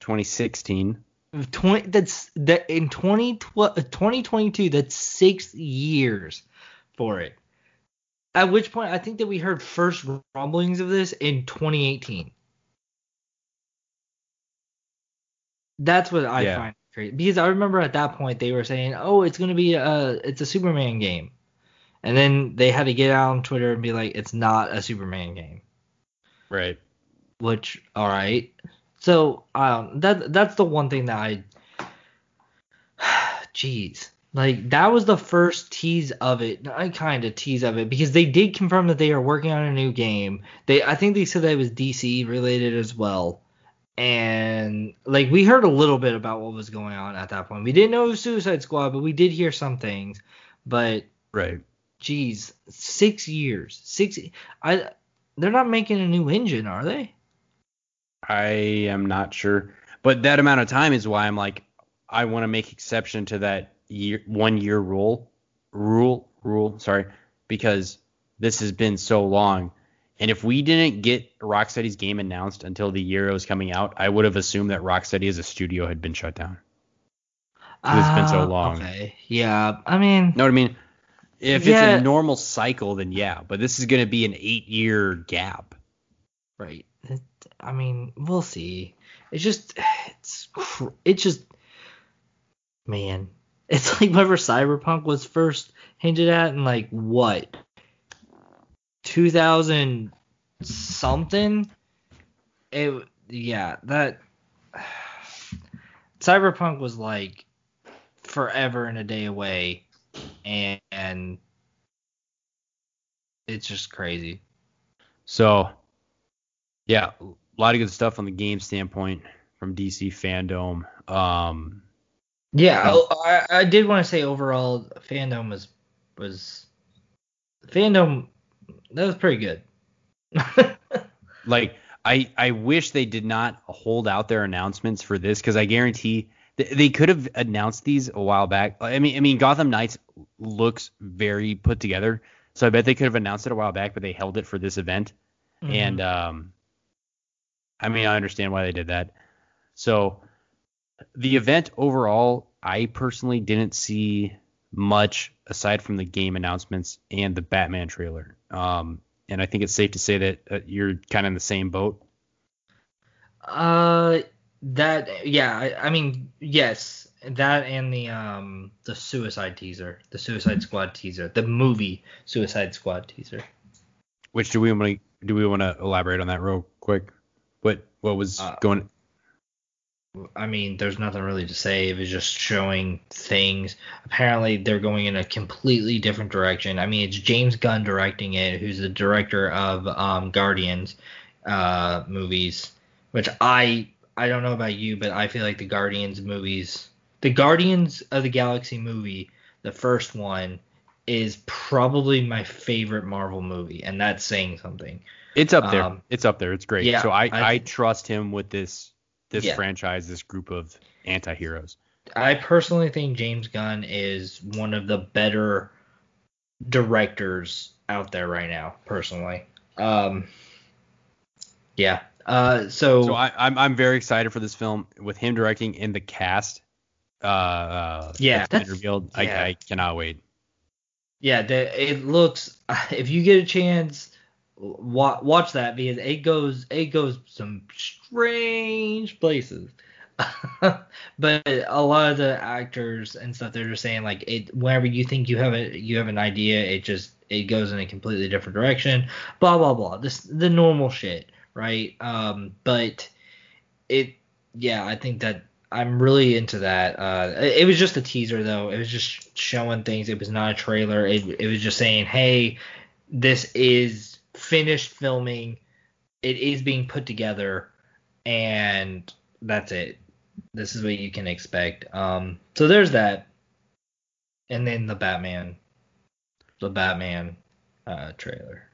2016. 20 that's that in 2012 2022 that's 6 years for it. At which point I think that we heard first rumblings of this in 2018. That's what I Yeah. find crazy because I remember at that point they were saying, "Oh, it's going to be a it's a Superman game." And then they had to get out on Twitter and be like, "It's not a Superman game." Right. which all right so um that that's the one thing that i jeez like that was the first tease of it i kind of tease of it because they did confirm that they are working on a new game they i think they said that it was dc related as well and like we heard a little bit about what was going on at that point. We didn't know it was suicide squad but we did hear some things. But Right. geez six years. Six i they're not making a new engine are they? I am not sure, but that amount of time is why I'm like, I want to make exception to that year one year rule, rule, rule. Sorry, because this has been so long, and if we didn't get Rocksteady's game announced until the year it was coming out, I would have assumed that Rocksteady as a studio had been shut down. It's been so Ah, long. Okay. Yeah. I mean, Know what I mean? If Yeah. it's a normal cycle, then yeah, but this is going to be an eight year gap. right. It, I mean, we'll see. It's just, it's, it's just, man. It's like whenever Cyberpunk was first hinted at, and like what, 2000 something. It, yeah, that. Cyberpunk was like forever and a day away, and, and it's just crazy. So, yeah, a lot of good stuff on the game standpoint from DC fandom. Um, Yeah, I, I did want to say overall fandom was was fandom that was pretty good. like I I wish they did not hold out their announcements for this because I guarantee They, they could have announced these a while back. I mean, I mean, Gotham Knights looks very put together, so I bet they could have announced it a while back, but they held it for this event. Mhm. And um, I mean, I understand why they did that. So the event overall, I personally didn't see much aside from the game announcements and the Batman trailer. Um, and I think it's safe to say that uh, you're kind of in the same boat. Uh, that yeah, I, I mean yes, that and the um the Suicide teaser, the Suicide Squad teaser, the movie Suicide Squad teaser. Which do we want to do we want to elaborate on that real quick? What what was Uh, going? I mean, there's nothing really to say. It was just showing things. Apparently, they're going in a completely different direction. I mean, it's James Gunn directing it, who's the director of um, Guardians uh, movies, which I I don't know about you, but I feel like the Guardians movies, the Guardians of the Galaxy movie, the first one, is probably my favorite Marvel movie, and that's saying something. It's up there. um, it's up there. It's great. yeah, so I, I- I trust him with this this Yeah. franchise, this group of anti-heroes. I personally think James Gunn is one of the better directors out there right now. Personally, um, yeah. Uh, so, So I, I'm I'm very excited for this film with him directing in the cast. Uh, uh Yeah, that's revealed. I. I cannot wait. yeah, the, it looks. If you get a chance, wa- watch that because it goes it goes some strange places. but a lot of the actors and stuff they're just saying like it whenever you think you have a you have an idea it just it goes in a completely different direction. Blah blah blah. This the normal shit right? Um but it yeah i think that i'm really into that. Uh it, it was just a teaser though. It was just showing things. It was not a trailer. It, it was just saying hey this is finished filming it is being put together and that's it this is what you can expect um so there's that and then the batman the batman uh trailer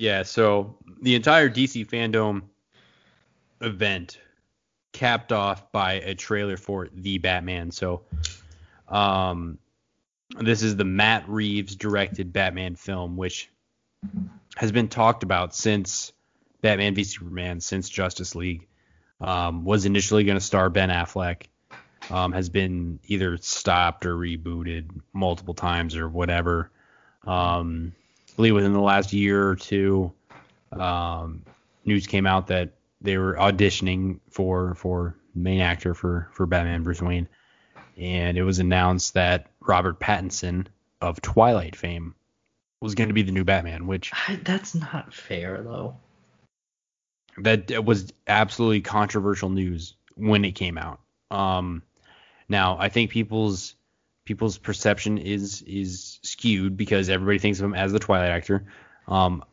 Yeah. So the entire DC fandom event capped off by a trailer for the Batman. So, um, this is the Matt Reeves directed Batman film, which has been talked about since Batman v Superman, since Justice League. Um, was initially going to star Ben Affleck. Um, has been either stopped or rebooted multiple times or whatever. Um, I believe within the last year or two, um, news came out that they were auditioning for for main actor for for Batman Bruce Wayne, and it was announced that Robert Pattinson of Twilight fame was going to be the new Batman, which I, that's not fair though that was absolutely controversial news when it came out. Um, now I think people's people's perception is is skewed because everybody thinks of him as the Twilight actor. Um,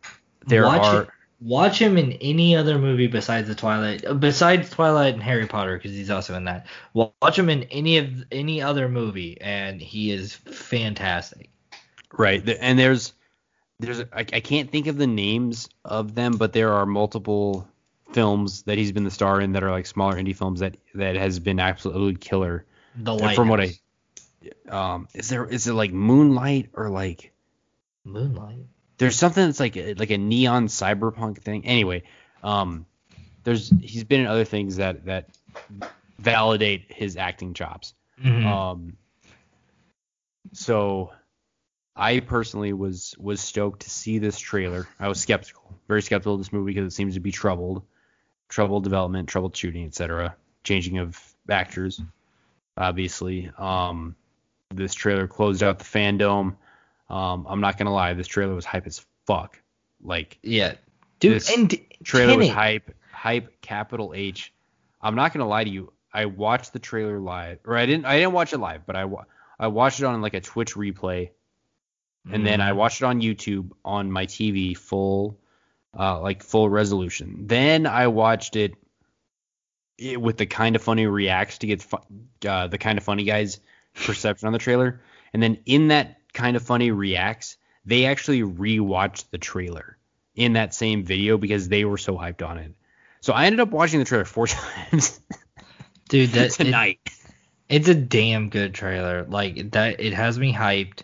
there watch are it- watch him in any other movie besides the Twilight, besides Twilight and Harry Potter, because he's also in that. Watch him in any of any other movie, and he is fantastic. Right. And there's there's I, I can't think of the names of them, but there are multiple films that he's been the star in that are like smaller indie films that that has been absolutely killer. The light. from what I um is there is it like Moonlight or like Moonlight. there's something that's like a, like a neon cyberpunk thing. Anyway, um there's he's been in other things that that validate his acting chops. Mhm. Um, so I personally was was stoked to see this trailer. I was skeptical, very skeptical of this movie because it seems to be troubled, troubled development, troubled shooting, etc. Changing of actors, obviously. Um, this trailer closed out the fandom. Um, I'm not gonna lie, this trailer was hype as fuck. Like yeah, dude. this And trailer was hype, hype, capital H. I'm not gonna lie to you. I watched the trailer live, or I didn't. I didn't watch it live, but I I watched it on like a Twitch replay, and then I Mhm. watched it on YouTube on my TV full, uh, like full resolution. Then I watched it, it with the Kinda Funny reacts to get fu- uh, the Kinda Funny guys perception on the trailer, and then in that Kinda Funny reacts, they actually rewatched the trailer in that same video because they were so hyped on it. So I ended up watching the trailer four times dude, that it- tonight. It's a damn good trailer. Like that, it has me hyped.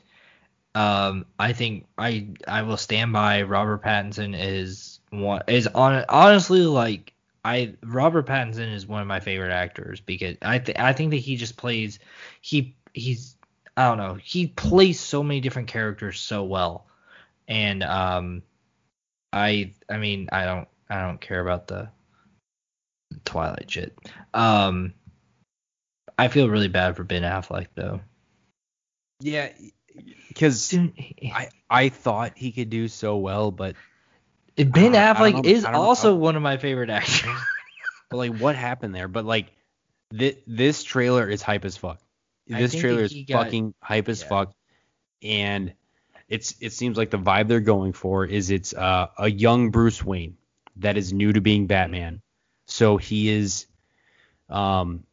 Um, I think I I will stand by Robert Pattinson is one is on honestly like I Robert Pattinson is one of my favorite actors because I th- I think that he just plays he he's I don't know he plays so many different characters so well. And um I I mean I don't I don't care about the Twilight shit. Um I feel really bad for Ben Affleck though. Yeah, because I I thought he could do so well, but Ben I don't- I don't Affleck know- is also one of my favorite actors. but like what happened there? But like this this trailer is hype as fuck. This trailer is got- fucking hype as yeah. fuck, and it's it seems like the vibe they're going for is it's uh, a young Bruce Wayne that is new to being Batman. So he is um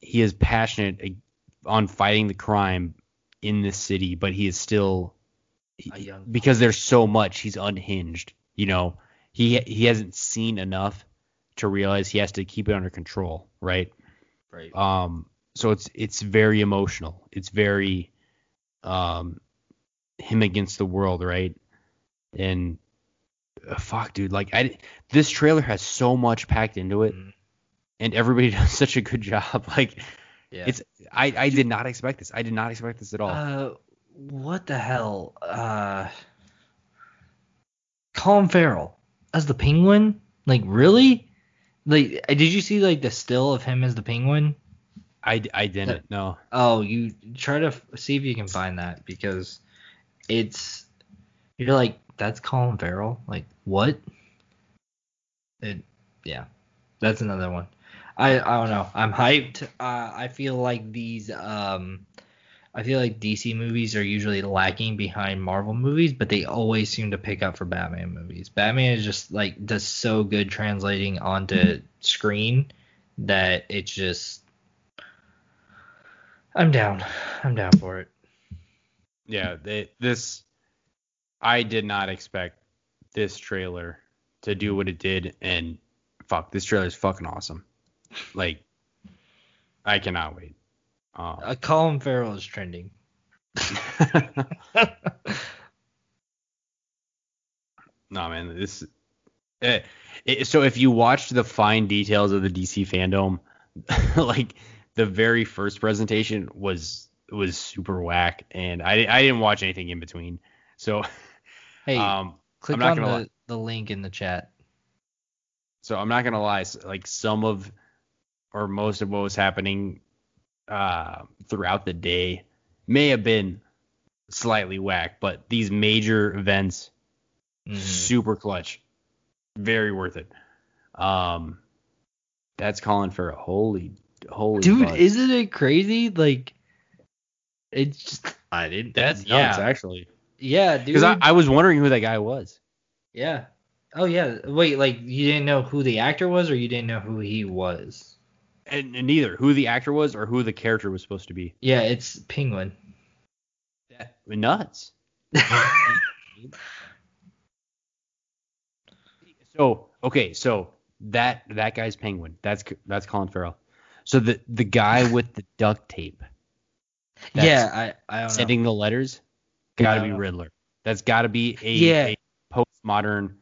he is passionate on fighting the crime in this city, but he is still because there's so much he's unhinged. You know, he he hasn't seen enough to realize he has to keep it under control, right? right. Um, so it's it's very emotional. It's very um him against the world, right? And uh, fuck, dude, like I this trailer has so much packed into it, Mhm. and everybody does such a good job. Like Yeah. it's I I did not expect this. I did not expect this at all. uh, what the hell? Uh, Colin Farrell as the Penguin? Like really? Like, uh, did you see like the still of him as the Penguin? I I didn't no. Oh, you try to f- see if you can find that because it's you're like that's Colin Farrell. Like what? It yeah, that's another one. I I don't know. I'm hyped. Uh, I feel like these um, I feel like DC movies are usually lacking behind Marvel movies, but they always seem to pick up for Batman movies. Batman is just like does so good translating onto screen that it's just I'm down. I'm down for it. Yeah, they, this I did not expect this trailer to do what it did, and fuck, this trailer is fucking awesome. Like, I cannot wait. Um, Uh, Colin Farrell is trending. no man, this. eh, it, so if you watched the fine details of the DC fandom, like the very first presentation was was super whack, and I I didn't watch anything in between. So Hey, um, click on the, lie. the link in the chat. So I'm not gonna lie, like some of or most of what was happening uh, throughout the day may have been slightly whack, but these major events Mhm. super clutch, very worth it. Um, that's calling for a holy holy Dude, isn't it crazy? Like, it's just I didn't. that's yeah, nuts actually yeah, dude. because I, I was wondering who that guy was. yeah. Oh yeah. Wait, like you didn't know who the actor was, or you didn't know who he was? And, and neither who the actor was or who the character was supposed to be. Yeah, it's Penguin. Nuts. So okay, so that that guy's Penguin. That's that's Colin Farrell. So the the guy with the duct tape yeah, I I don't know. sending the letters, got to be Yeah. Riddler. That's got to be a, Yeah. a postmodern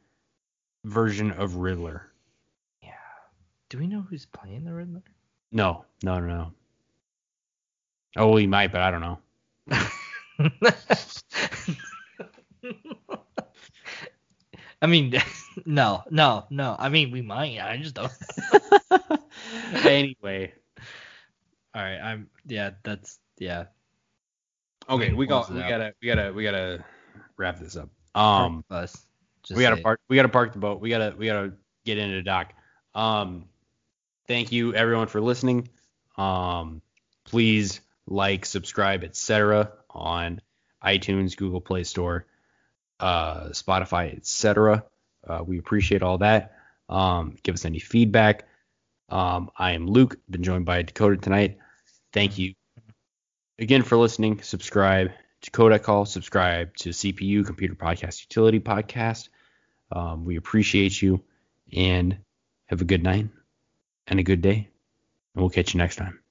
version of Riddler. Do we know who's playing the Riddler? No, no, no, no. Oh, he might, but I don't know. I mean, no, no, no. I mean, we might. I just don't. anyway, All right. I'm. Yeah. That's. Yeah. okay, we got we out. gotta we gotta we gotta wrap this up. Um. Us. We gotta park we gotta park the boat we gotta we gotta get into the dock um thank you everyone for listening. Um please like subscribe etc on itunes google play store uh spotify etc uh, we appreciate all that. Um give us any feedback. Um i am luke. Been joined by dakota tonight. Thank you again for listening. Subscribe to Kodak Call, subscribe to CPU Computer Podcast Utility Podcast. Um, we appreciate you and have a good night and a good day. And we'll catch you next time.